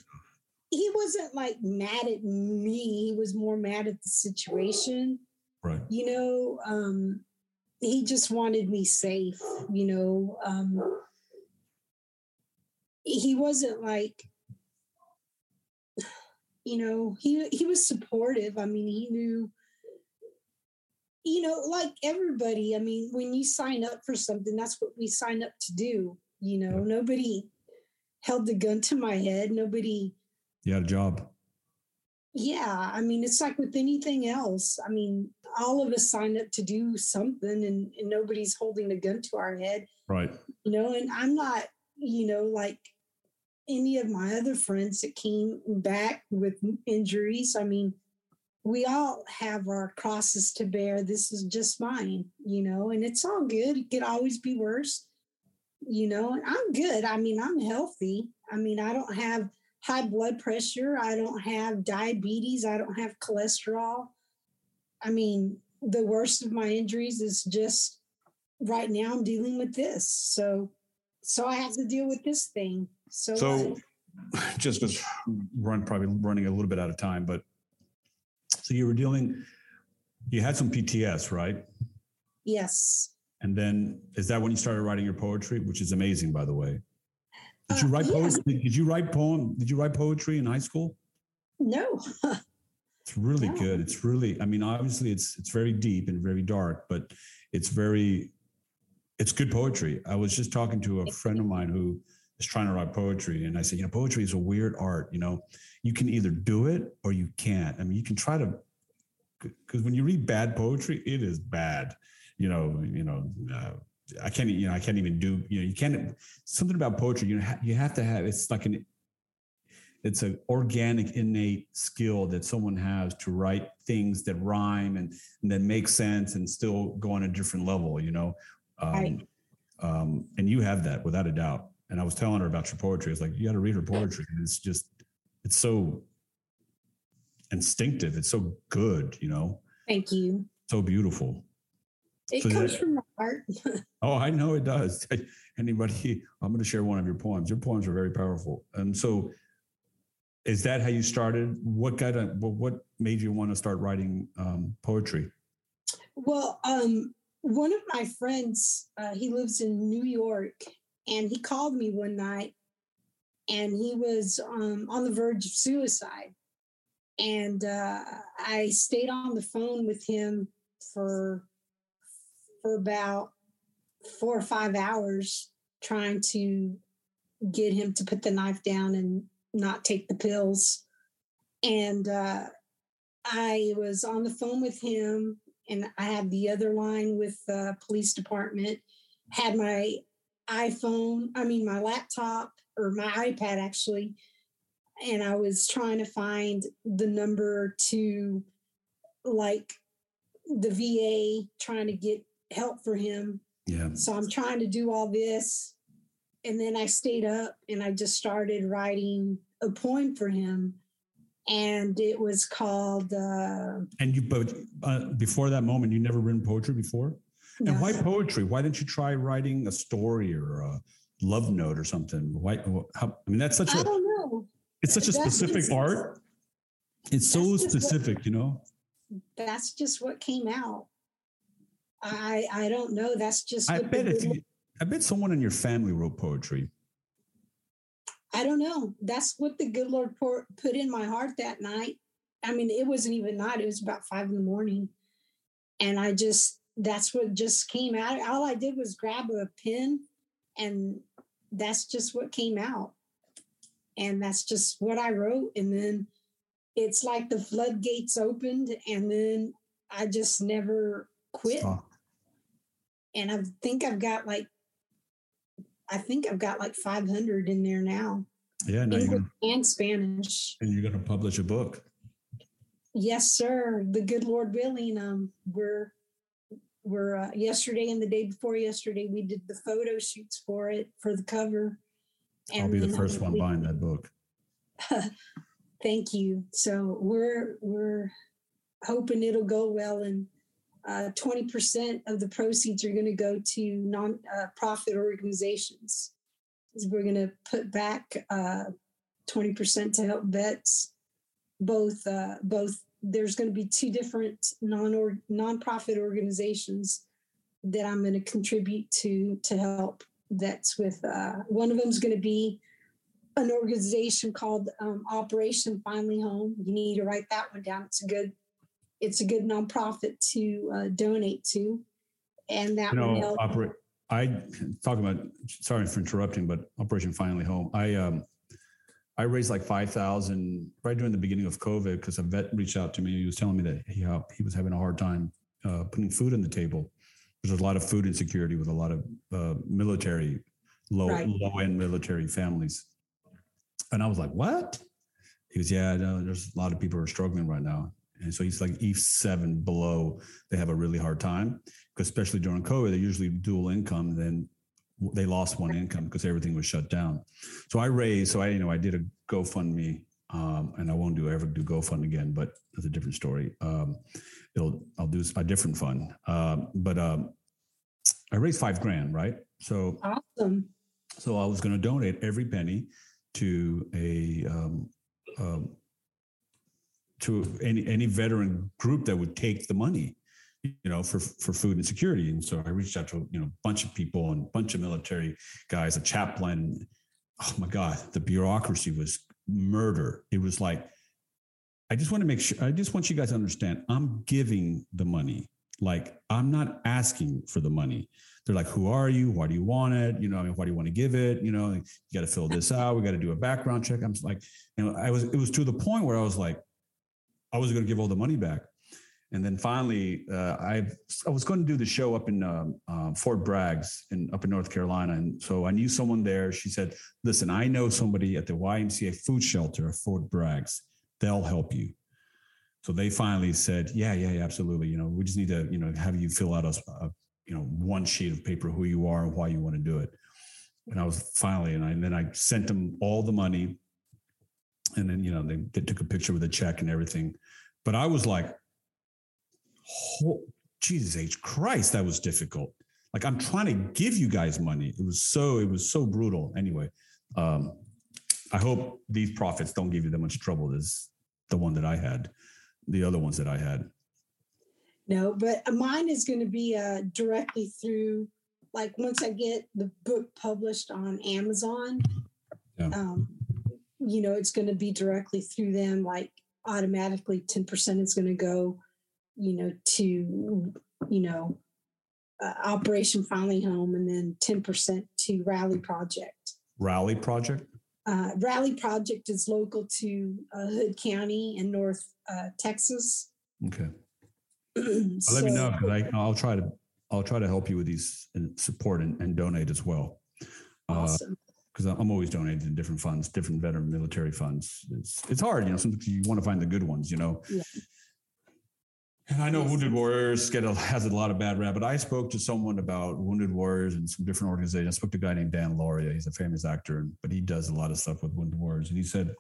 he wasn't like mad at me he was more mad at the situation right you know um he just wanted me safe, you know. Um, he wasn't like, you know, he he was supportive. I mean, he knew, you know, like everybody. I mean, when you sign up for something, that's what we sign up to do. You know, nobody held the gun to my head. Nobody. You had a job. Yeah, I mean, it's like with anything else. I mean, all of us signed up to do something, and, and nobody's holding a gun to our head. Right. You know, and I'm not, you know, like any of my other friends that came back with injuries. I mean, we all have our crosses to bear. This is just mine, you know, and it's all good. It could always be worse, you know, and I'm good. I mean, I'm healthy. I mean, I don't have high blood pressure. I don't have diabetes. I don't have cholesterol. I mean, the worst of my injuries is just right now I'm dealing with this. So so I have to deal with this thing. So, so I, just was run probably running a little bit out of time, but so you were dealing you had some PTS, right? Yes. And then is that when you started writing your poetry, which is amazing by the way? Did you uh, write uh, yes. poetry? Did you write poem? Did you write poetry in high school? No. it's really good. It's really, I mean, obviously it's it's very deep and very dark, but it's very it's good poetry. I was just talking to a friend of mine who is trying to write poetry, and I said, you know, poetry is a weird art. You know, you can either do it or you can't. I mean, you can try to because when you read bad poetry, it is bad. You know, you know. Uh, I can't, you know, I can't even do, you know, you can't, something about poetry, you know, you have to have, it's like an, it's an organic, innate skill that someone has to write things that rhyme and, and that make sense and still go on a different level, you know? Um, right. um, and you have that without a doubt. And I was telling her about your poetry. It's like, you got to read her poetry. And it's just, it's so instinctive. It's so good, you know? Thank you. So beautiful. It comes that, from the heart. oh, I know it does. Anybody, I'm going to share one of your poems. Your poems are very powerful. And so, is that how you started? What got a, what made you want to start writing um, poetry? Well, um, one of my friends, uh, he lives in New York, and he called me one night, and he was um, on the verge of suicide, and uh, I stayed on the phone with him for for about four or five hours trying to get him to put the knife down and not take the pills. And uh, I was on the phone with him, and I had the other line with the police department, had my iPhone, I mean, my laptop or my iPad actually. And I was trying to find the number to like the VA, trying to get help for him. Yeah. So I'm trying to do all this. And then I stayed up and I just started writing a poem for him. And it was called. Uh, and you, but uh, before that moment, you never written poetry before? No. And why poetry? Why didn't you try writing a story or a love note or something? Why? How, I mean, that's such a. I don't know. It's such a specific art. It's so specific, what, you know. That's just what came out. I I don't know. That's just. I bet you, I bet someone in your family wrote poetry. I don't know. That's what the good Lord put in my heart that night. I mean, it wasn't even night. It was about five in the morning, and I just that's what just came out. All I did was grab a pen, and that's just what came out, and that's just what I wrote. And then it's like the floodgates opened, and then I just never quit. Stop and I think I've got like, I think I've got like 500 in there now. Yeah, English gonna, and Spanish. And you're going to publish a book. Yes, sir. The good Lord willing, um, we're we're uh, yesterday and the day before yesterday we did the photo shoots for it for the cover. And I'll be the first one we, buying that book. thank you. So we're we're hoping it'll go well, and uh, twenty uh, percent of the proceeds are going to go to non-profit uh, organizations. We're going to put back uh, twenty percent to help vets. Both uh, both there's going to be two different non nonprofit organizations that I'm going to contribute to to help vets with. one of them is going to be an organization called um, Operation Finally Home. You need to write that one down. It's a good, it's a good nonprofit to uh, donate to, and that you know, help. Operate. I talk about. Sorry for interrupting, but Operation Finally Home. I um, I raised like five thousand right during the beginning of COVID because a vet reached out to me. He was telling me that he he was having a hard time uh, putting food on the table. There's a lot of food insecurity with a lot of uh, military, low right. low end military families and I was like, what? He goes, yeah, there's a lot of people who are struggling right now. And so he's like E7 below, they have a really hard time because especially during COVID, they're usually dual income. Then they lost one income because everything was shut down. So I raised, so I, you know, I did a GoFundMe um, and I won't do ever do GoFund again, but that's a different story. Um, it'll, I'll do a different fund. Um, but um, I raised five grand, right? So awesome. So I was going to donate every penny to a um, um, to any any veteran group that would take the money you know for for food and security and so i reached out to you know a bunch of people and a bunch of military guys a chaplain oh my god the bureaucracy was murder it was like i just want to make sure i just want you guys to understand i'm giving the money like i'm not asking for the money they're like, who are you? Why do you want it? You know, I mean, why do you want to give it? You know, you got to fill this out. We got to do a background check. I'm like, you know, I was, it was to the point where I was like, I was going to give all the money back. And then finally, uh, I I was going to do the show up in um, uh, Fort Braggs in up in North Carolina, and so I knew someone there. She said, "Listen, I know somebody at the YMCA food shelter at Fort Braggs. They'll help you." So they finally said, "Yeah, yeah, yeah, absolutely. You know, we just need to, you know, have you fill out a, a you know one sheet of paper who you are and why you want to do it and i was finally and, I, and then i sent them all the money and then you know they, they took a picture with a check and everything but i was like oh, jesus h christ that was difficult like i'm trying to give you guys money it was so it was so brutal anyway um i hope these profits don't give you that much trouble as the one that i had the other ones that i had no, but mine is going to be uh, directly through, like, once I get the book published on Amazon, yeah. um, you know, it's going to be directly through them. Like, automatically, 10% is going to go, you know, to, you know, uh, Operation Finally Home, and then 10% to Rally Project. Rally Project? Uh, Rally Project is local to uh, Hood County in North uh, Texas. Okay so, let me know because I'll try to I'll try to help you with these and support and, and donate as well. Uh, awesome. Because I'm always donating to different funds, different veteran military funds. It's it's hard, you know. Sometimes you want to find the good ones, you know. Yeah. And I know Wounded Warriors get a, has a lot of bad rap, but I spoke to someone about Wounded Warriors and some different organizations. I spoke to a guy named Dan Lauria. He's a famous actor, but he does a lot of stuff with Wounded Warriors. And he said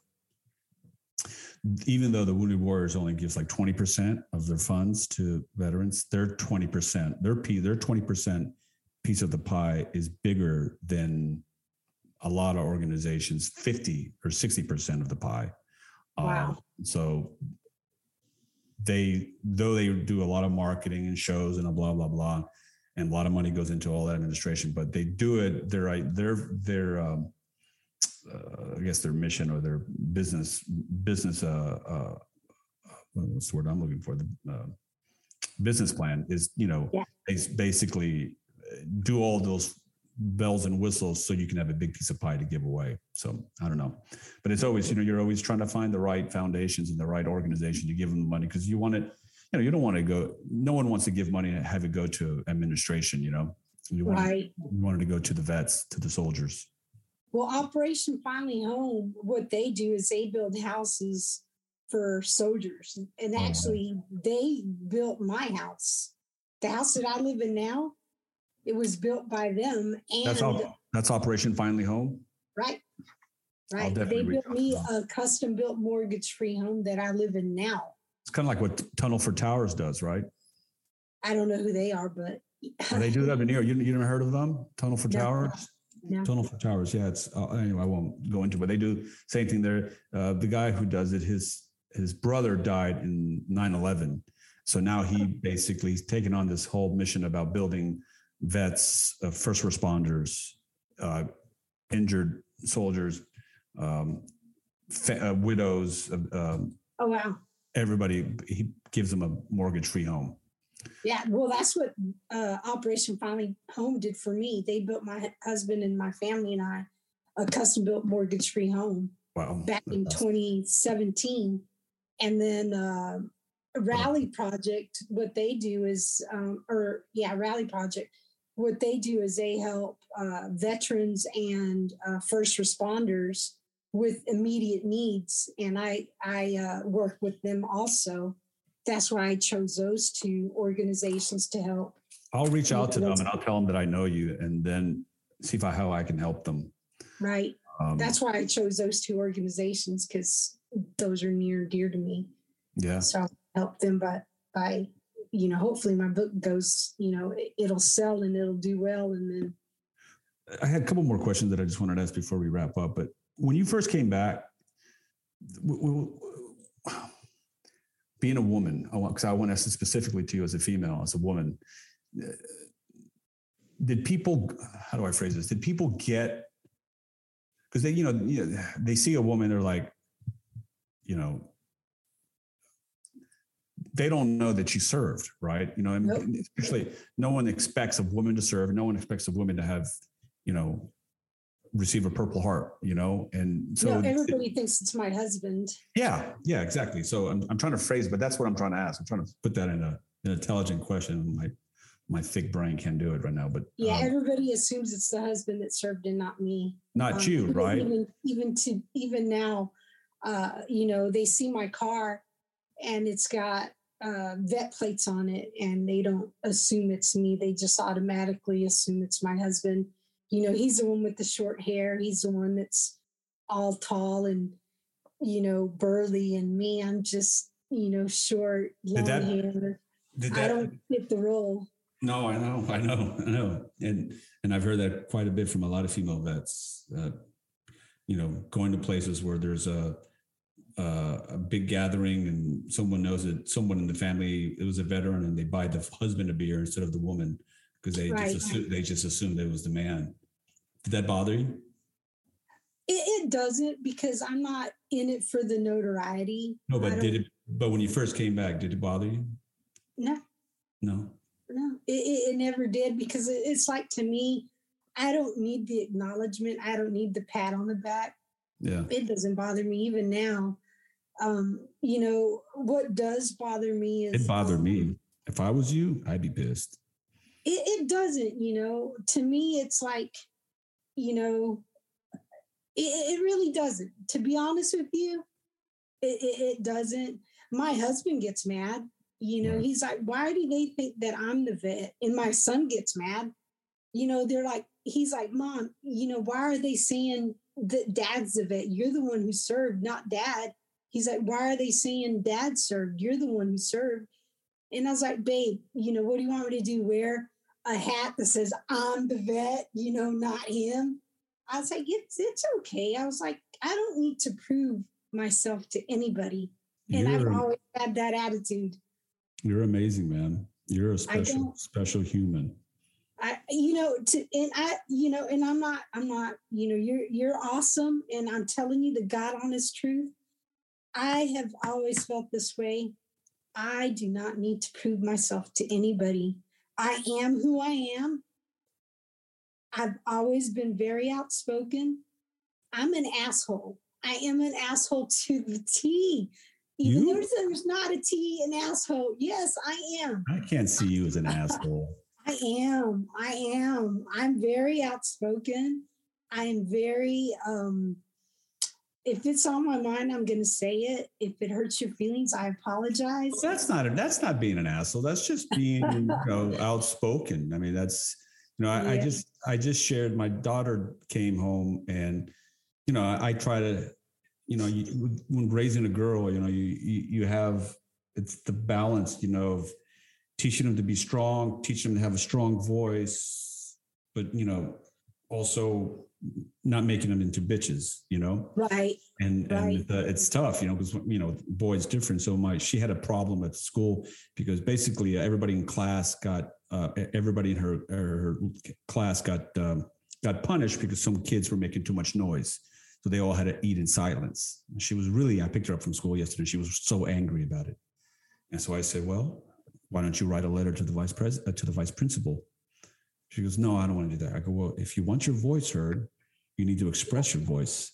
even though the Wounded Warriors only gives like 20% of their funds to veterans, their 20%, their P, their 20% piece of the pie is bigger than a lot of organizations, 50 or 60% of the pie. Wow. Um, so they, though they do a lot of marketing and shows and a blah, blah, blah, and a lot of money goes into all that administration, but they do it, they're, they're, they're, um, uh, I guess their mission or their business business uh, uh, what's the word I'm looking for the uh, business plan is you know yeah. basically uh, do all those bells and whistles so you can have a big piece of pie to give away. So I don't know, but it's always you know you're always trying to find the right foundations and the right organization to give them the money because you want it. You know, you don't want to go. No one wants to give money and have it go to administration. You know, You wanted, right. You wanted to go to the vets, to the soldiers. Well, Operation Finally Home, what they do is they build houses for soldiers. And oh, actually, oh, they built my house. The house that I live in now, it was built by them. And that's, all, that's Operation Finally Home? Right. Right. They built me a custom built mortgage free home that I live in now. It's kind of like what Tunnel for Towers does, right? I don't know who they are, but well, they do that in New York. You, you never heard of them? Tunnel for no. Towers? No. Tunnel for Towers. Yeah, it's uh, anyway. I won't go into, it, but they do same thing there. Uh, the guy who does it, his his brother died in 9-11. so now he basically he's taken on this whole mission about building vets, uh, first responders, uh, injured soldiers, um, fa- uh, widows. Um, oh wow! Everybody, he gives them a mortgage-free home. Yeah, well, that's what uh, Operation Finally Home did for me. They built my husband and my family and I a custom built mortgage free home wow. back in 2017. And then uh, Rally Project, what they do is, um, or yeah, Rally Project, what they do is they help uh, veterans and uh, first responders with immediate needs. And I, I uh, work with them also that's why I chose those two organizations to help. I'll reach out to them and I'll tell them that I know you and then see if I, how I can help them. Right. Um, that's why I chose those two organizations because those are near and dear to me. Yeah. So I'll help them by, by, you know, hopefully my book goes, you know, it'll sell and it'll do well. And then I had a couple more questions that I just wanted to ask before we wrap up. But when you first came back, being a woman, I want because I want to ask specifically to you as a female, as a woman. Uh, did people? How do I phrase this? Did people get? Because they, you know, you know, they see a woman, they're like, you know, they don't know that you served, right? You know, nope. especially no one expects a woman to serve. No one expects a woman to have, you know, receive a Purple Heart, you know? And so no, everybody it, thinks it's my husband. Yeah, yeah, exactly. So I'm, I'm trying to phrase, but that's what I'm trying to ask. I'm trying to put that in a, an intelligent question. My, my thick brain can't do it right now, but yeah, um, everybody assumes it's the husband that served and not me. Not um, you, right? Even, even to, even now, uh, you know, they see my car and it's got uh, vet plates on it and they don't assume it's me. They just automatically assume it's my husband you know, he's the one with the short hair. He's the one that's all tall and, you know, burly. And me, I'm just, you know, short, long that, hair. That, I don't fit the role. No, I know, I know, I know. And, and I've heard that quite a bit from a lot of female vets, uh, you know, going to places where there's a, uh, a big gathering and someone knows that someone in the family it was a veteran and they buy the husband a beer instead of the woman because they right. just assume, they just assumed it was the man did that bother you? It, it, doesn't because I'm not in it for the notoriety. No, but did it? But when you first came back, did it bother you? No. No. No, it, it, it never did because it's like to me, I don't need the acknowledgement. I don't need the pat on the back. Yeah. It doesn't bother me even now. Um, you know, what does bother me is it bothered um, me. If I was you, I'd be pissed. It, it doesn't, you know, to me, it's like you know, it, it really doesn't. To be honest with you, it, it, it doesn't. My husband gets mad. You know, he's like, why do they think that I'm the vet? And my son gets mad. You know, they're like, he's like, Mom, you know, why are they saying that dad's the vet? You're the one who served, not dad. He's like, why are they saying dad served? You're the one who served. And I was like, babe, you know, what do you want me to do? Wear a hat that says I'm the vet, you know, not him. I was like, it's it's okay. I was like, I don't need to prove myself to anybody. And you're, I've always had that attitude. You're amazing, man. You're a special, special human. I, you know, to and I, you know, and I'm not, I'm not, you know, you're you're awesome, and I'm telling you the God honest truth. I have always felt this way. I do not need to prove myself to anybody. I am who I am. I've always been very outspoken. I'm an asshole. I am an asshole to the T. Even you? though there's not a T an asshole. Yes, I am. I can't see you as an asshole. I am. I am. I'm very outspoken. I am very um if it's on my mind, I'm going to say it. If it hurts your feelings, I apologize. Well, that's not that's not being an asshole. That's just being you know, outspoken. I mean, that's you know, I, yeah. I, just I just shared. My daughter came home, and you know, I, I try to, you know, you, when raising a girl, you know, you, you you have it's the balance, you know, of teaching them to be strong, teaching them to have a strong voice, but you know, also not making them into bitches, you know? Right. And, right. and it's tough, you know, because, you know, boy's different. So my, she had a problem at school because basically everybody in class got, uh, everybody in her, her class got, um, got punished because some kids were making too much noise. So they all had to eat in silence. She was really, I picked her up from school yesterday. She was so angry about it. And so I said, well, why don't you write a letter to the vice president, uh, to the vice principal? She goes, no, I don't want to do that. I go, well, if you want your voice heard, you need to express your voice.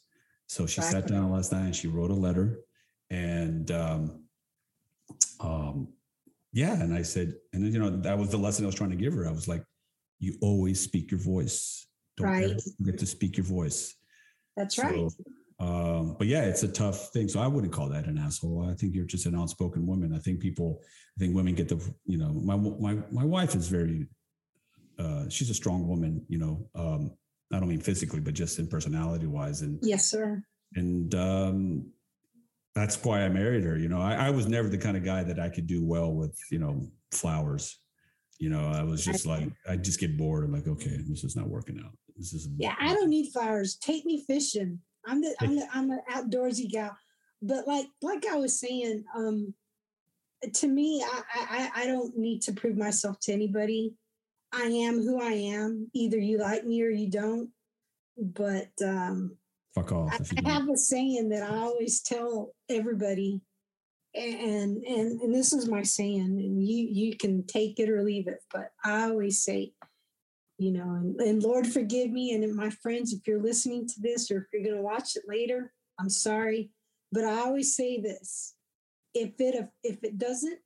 So she exactly. sat down last night and she wrote a letter. And um, um, yeah, and I said, and then, you know, that was the lesson I was trying to give her. I was like, you always speak your voice. Don't right. forget to speak your voice. That's so, right. Um, but yeah, it's a tough thing. So I wouldn't call that an asshole. I think you're just an outspoken woman. I think people, I think women get the, you know, my my my wife is very, uh, she's a strong woman. You know, um, I don't mean physically, but just in personality wise. And yes, sir. And um, that's why I married her. You know, I, I was never the kind of guy that I could do well with, you know, flowers. You know, I was just like, I just get bored. I'm like, okay, this is not working out. This is yeah. I don't need flowers. Take me fishing. I'm the I'm the I'm an outdoorsy gal. But like like I was saying, um, to me, I, I I don't need to prove myself to anybody. I am who I am. Either you like me or you don't. But um, fuck off. I, I have a saying that I always tell everybody, and and and this is my saying, and you you can take it or leave it. But I always say, you know, and, and Lord forgive me, and my friends, if you're listening to this or if you're going to watch it later, I'm sorry, but I always say this: if it if it doesn't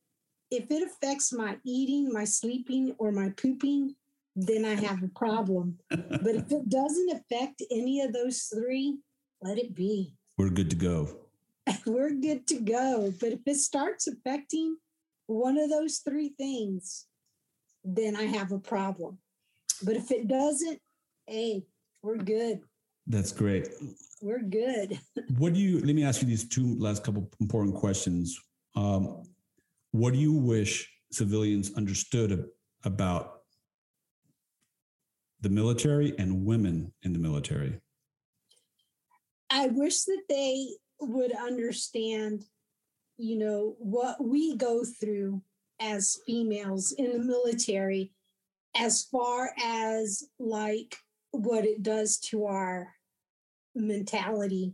if it affects my eating, my sleeping, or my pooping, then I have a problem. but if it doesn't affect any of those three, let it be. We're good to go. We're good to go. But if it starts affecting one of those three things, then I have a problem. But if it doesn't, hey, we're good. That's great. We're good. what do you, let me ask you these two last couple important questions. Um, what do you wish civilians understood about the military and women in the military? I wish that they would understand, you know, what we go through as females in the military as far as like what it does to our mentality.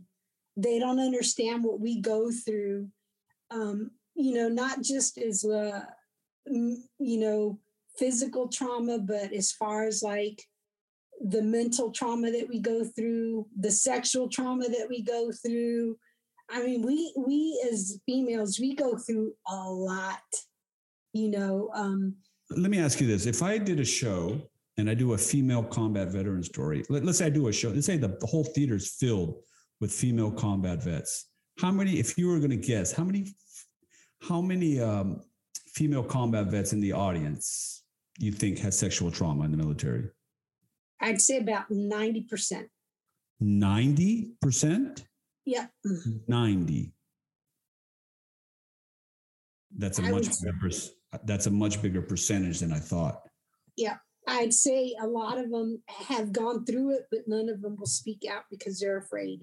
They don't understand what we go through um, you know, not just as a, you know, physical trauma, but as far as like the mental trauma that we go through, the sexual trauma that we go through. I mean, we we as females, we go through a lot, you know. Um, Let me ask you this: If I did a show and I do a female combat veteran story, let, us say I do a show. Let's say the, the whole theater is filled with female combat vets. How many, if you were going to guess, how many how many um, female combat vets in the audience you think had sexual trauma in the military? I'd say about 90%. 90%? Yeah. 90. That's a I much bigger that's a much bigger percentage than I thought. Yeah. I'd say a lot of them have gone through it, but none of them will speak out because they're afraid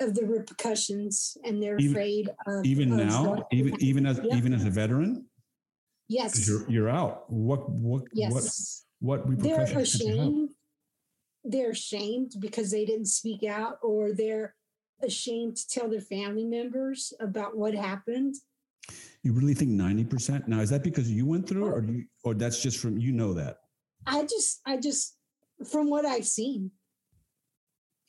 of the repercussions and they're even, afraid of even of now even even as yep. even as a veteran? Yes. You're, you're out. What what yes. what what they're ashamed. They're ashamed because they didn't speak out or they're ashamed to tell their family members about what happened. You really think 90% now is that because you went through or you or that's just from you know that? I just i just from what i've seen.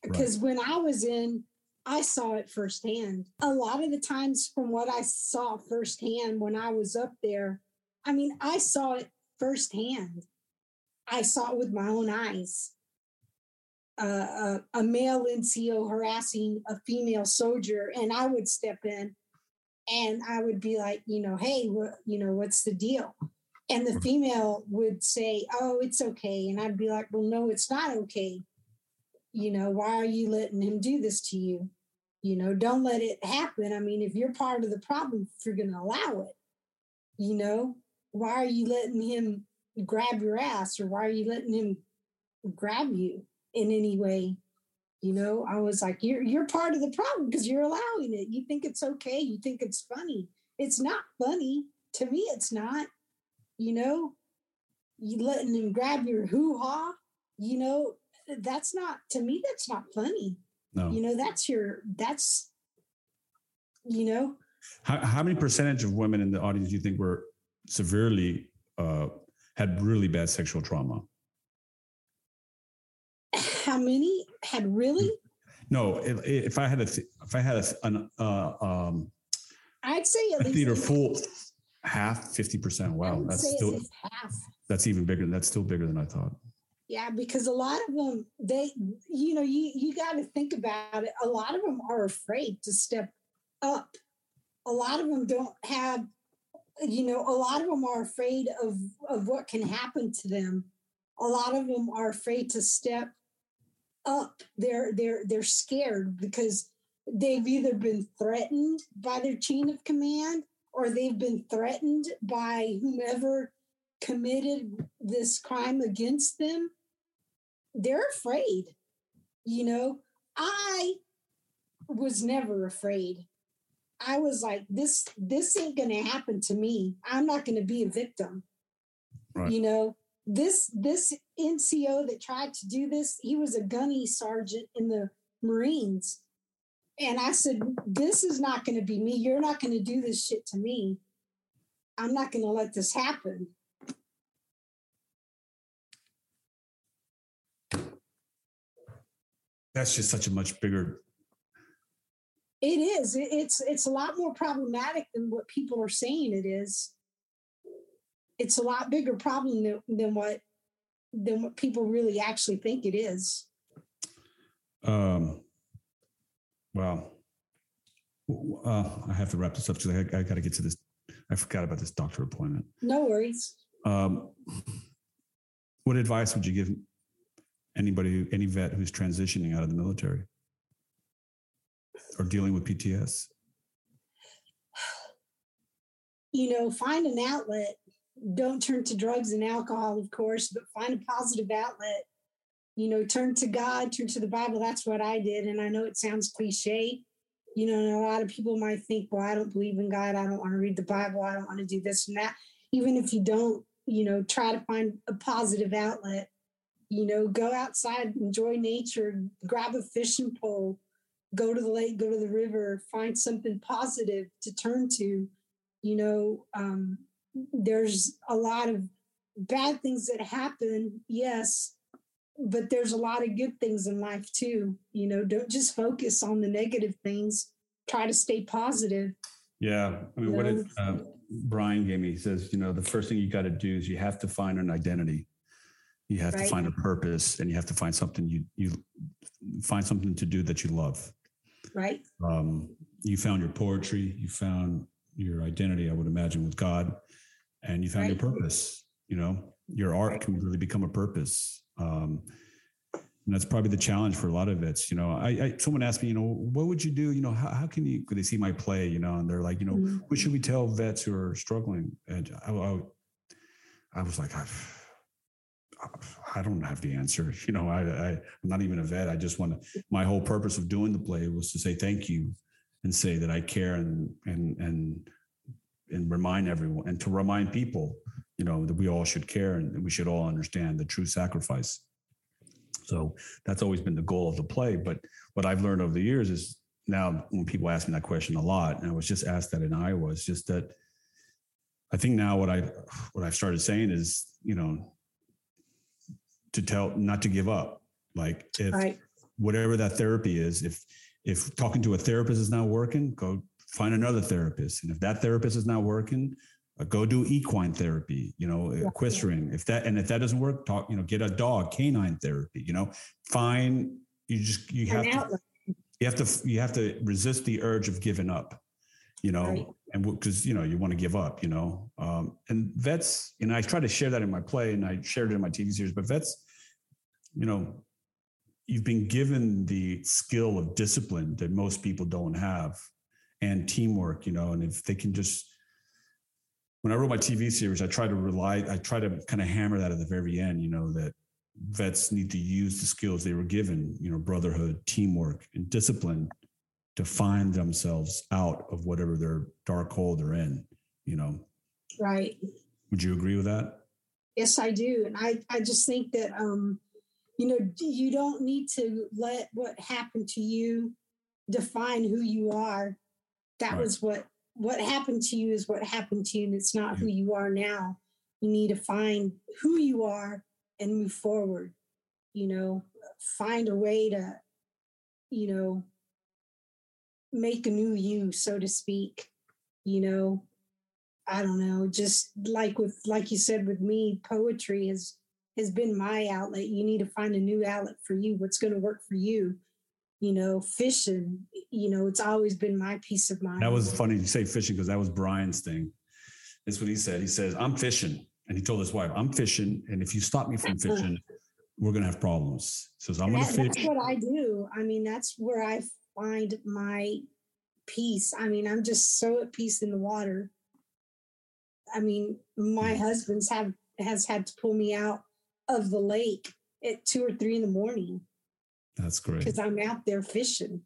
Because right. when i was in I saw it firsthand. A lot of the times, from what I saw firsthand when I was up there, I mean, I saw it firsthand. I saw it with my own eyes. Uh, a, a male NCO harassing a female soldier, and I would step in and I would be like, you know, hey, what, you know, what's the deal? And the female would say, oh, it's okay. And I'd be like, well, no, it's not okay. You know, why are you letting him do this to you? You know, don't let it happen. I mean, if you're part of the problem, if you're going to allow it, you know, why are you letting him grab your ass or why are you letting him grab you in any way? You know, I was like, you're you're part of the problem because you're allowing it. You think it's okay. You think it's funny. It's not funny. To me, it's not. You know, you letting him grab your hoo-ha, you know, that's not to me, that's not funny. No. You know, that's your that's you know. How how many percentage of women in the audience do you think were severely uh had really bad sexual trauma? How many had really? No, if, if I had a if I had a, an uh, um, I'd say at a least theater full half, fifty percent. Wow, that's still half. That's even bigger. That's still bigger than I thought. Yeah, because a lot of them, they, you know, you you got to think about it. A lot of them are afraid to step up. A lot of them don't have, you know, a lot of them are afraid of of what can happen to them. A lot of them are afraid to step up. They're they're they're scared because they've either been threatened by their chain of command or they've been threatened by whomever committed this crime against them, they're afraid. You know, I was never afraid. I was like, this, this ain't gonna happen to me. I'm not gonna be a victim. Right. You know, this this NCO that tried to do this, he was a gunny sergeant in the Marines. And I said, This is not to be me. You're not to do this shit to me. I'm not to let this happen. That's just such a much bigger. It is. It's it's a lot more problematic than what people are saying it is. It's a lot bigger problem than, than what than what people really actually think it is. Um, well, uh, I have to wrap this up because I, I got to get to this. I forgot about this doctor appointment. No worries. Um, what advice would you give anybody, any vet who's transitioning out of the military or dealing with PTS? You know, find an outlet. Don't turn to drugs and alcohol, of course, but find a positive outlet you know, turn to God, turn to the Bible. That's what I did. And I know it sounds cliche. You know, a lot of people might think, well, I don't believe in God. I don't want to read the Bible. I don't want to do this and that. Even if you don't, you know, try to find a positive outlet. You know, go outside, enjoy nature, grab a fishing pole, go to the lake, go to the river, find something positive to turn to. You know, um, there's a lot of bad things that happen, yes, but there's a lot of good things in life too. You know, don't just focus on the negative things. Try to stay positive. Yeah, I mean, you what did uh, Brian gave me? He says, you know, the first thing you got to do is you have to find an identity. You have right. to find a purpose, and you have to find something you you find something to do that you love. Right. Um, you found your poetry. You found your identity. I would imagine with God, and you found right. your purpose. You know, your art can really become a purpose um, and that's probably the challenge for a lot of vets. You know, I, I, someone asked me, you know, what would you do? You know, how, how can you? Could they see my play? You know, and they're like, you know, mm-hmm. what should we tell vets who are struggling? And I, I, I was like, I, I don't have the answer. You know, I, I, I'm not even a vet. I just want to. My whole purpose of doing the play was to say thank you, and say that I care and and and and remind everyone and to remind people you know that we all should care and we should all understand the true sacrifice so that's always been the goal of the play but what i've learned over the years is now when people ask me that question a lot and i was just asked that in iowa is just that i think now what i what i've started saying is you know to tell not to give up like if right. whatever that therapy is if if talking to a therapist is not working go find another therapist and if that therapist is not working uh, go do equine therapy, you know, yeah. equestrian. If that and if that doesn't work, talk, you know, get a dog, canine therapy, you know, find you just you have to you have to you have to resist the urge of giving up, you know, right. And because you know you want to give up, you know, um, and vets, you know, I try to share that in my play and I shared it in my TV series, but vets, you know, you've been given the skill of discipline that most people don't have and teamwork, you know, and if they can just when I wrote my TV series, I try to rely, I try to kind of hammer that at the very end, you know, that vets need to use the skills they were given, you know, brotherhood, teamwork, and discipline to find themselves out of whatever their dark hole they're in, you know. Right. Would you agree with that? Yes, I do. And I, I just think that um, you know, you don't need to let what happened to you define who you are. That right. was what what happened to you is what happened to you, and it's not who you are now. You need to find who you are and move forward. You know, find a way to, you know, make a new you, so to speak. You know, I don't know, just like with like you said with me, poetry has has been my outlet. You need to find a new outlet for you. What's going to work for you? you know, fishing, you know, it's always been my peace of mind. That was funny you say fishing because that was Brian's thing. That's what he said. He says, I'm fishing. And he told his wife, I'm fishing. And if you stop me from fishing, we're going to have problems. He says, I'm going to fish. That's what I do. I mean, that's where I find my peace. I mean, I'm just so at peace in the water. I mean, my husband's have has had to pull me out of the lake at two or three in the morning that's great. Because I'm out there fishing.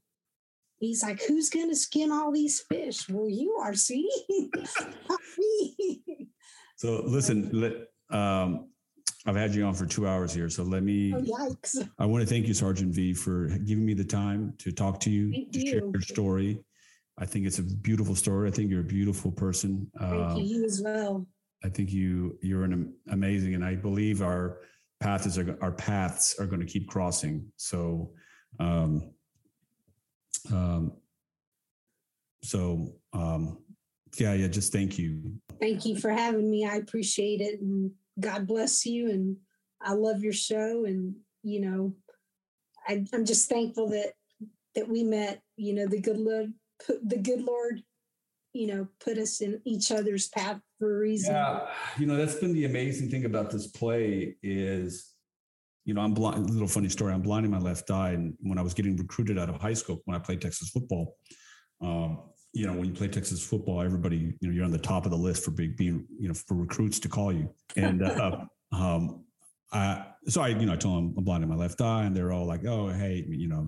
He's like, who's going to skin all these fish? Well, you are, see? so listen, let, um, I've had you on for two hours here. So let me, oh, yikes. I want to thank you, Sergeant V, for giving me the time to talk to you, thank to you. share your story. I think it's a beautiful story. I think you're a beautiful person. Thank um, you, you as well. I think you you're an amazing, and I believe our paths are our paths are going to keep crossing. So, um, um, so um, yeah, yeah. Just thank you. Thank you for having me. I appreciate it, and God bless you. And I love your show, and you know, I, I'm just thankful that that we met. You know, the good Lord, put, the good Lord you know, put us in each other's path for a reason. Yeah, you know, that's been the amazing thing about this play is, you know, I'm blind. Little funny story. I'm blind in my left eye, and when I was getting recruited out of high school, when I played Texas football, um, you know, when you play Texas football, everybody, you know, you're on the top of the list for being, being you know, for recruits to call you. And uh, um, I, so I, you know, I told them I'm blind in my left eye, and they're all like, "Oh, hey, you know,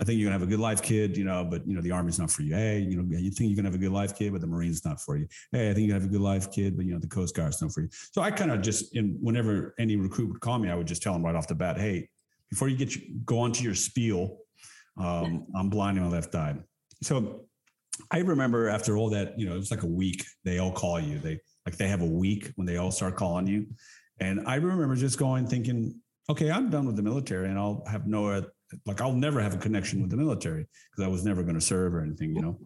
I think you're gonna have a good life, kid, you know, but you know, the army's not for you. Hey, you know, you think you're gonna have a good life, kid, but the Marines not for you. Hey, I think you have a good life, kid, but you know, the Coast Guard's not for you. So I kind of just in whenever any recruit would call me, I would just tell them right off the bat, hey, before you get you, go on to your spiel, um, I'm blind in my left eye. So I remember after all that, you know, it was like a week, they all call you. They like they have a week when they all start calling you. And I remember just going thinking, okay, I'm done with the military and I'll have no like I'll never have a connection with the military because I was never going to serve or anything, you know.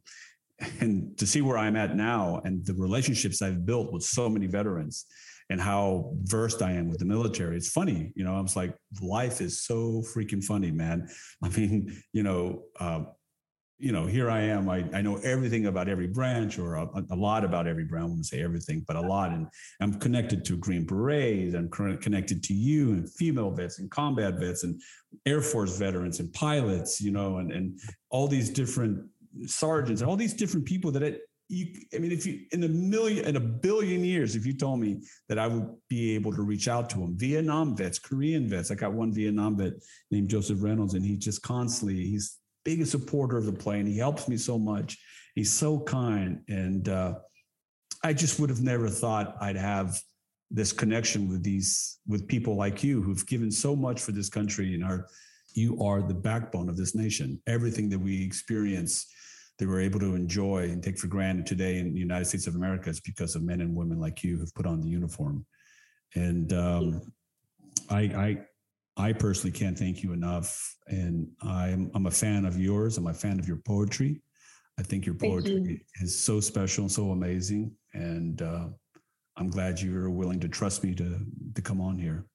And to see where I'm at now and the relationships I've built with so many veterans and how versed I am with the military, it's funny, you know. I was like, life is so freaking funny, man. I mean, you know, uh, you know, here I am. I, I know everything about every branch or a, a lot about every branch. I wouldn't say everything, but a lot. And I'm connected to Green Berets. I'm connected to you and female vets and combat vets and Air Force veterans and pilots, you know, and, and all these different sergeants and all these different people that it, you, I mean, if you in a million, in a billion years, if you told me that I would be able to reach out to them, Vietnam vets, Korean vets, I got one Vietnam vet named Joseph Reynolds, and he just constantly, he's biggest supporter of the play and he helps me so much. He's so kind. And uh, I just would have never thought I'd have this connection with these, with people like you who've given so much for this country and are, you are the backbone of this nation. Everything that we experience that we're able to enjoy and take for granted today in the United States of America is because of men and women like you who've put on the uniform. And um, I, I, personally can't thank you enough. And I'm, I'm a fan of yours. I'm a fan of your poetry. I think your poetry you. is so special and so amazing. and uh, I'm glad you're willing to trust me to to come on here.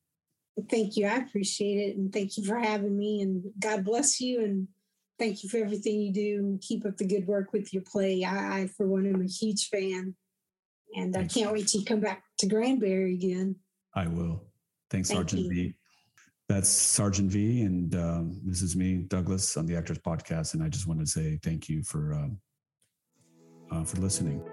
Thank you. I appreciate it, and thank you for having me. And God bless you, and thank you for everything you do. And keep up the good work with your play. I, I for one, am a huge fan, and Thanks. I can't wait to come back to Granbury again. I will. Thanks, thank Sergeant you. V. That's Sergeant V, and um, this is me, Douglas, on the Actors Podcast, and I just want to say thank you for uh, uh, for listening.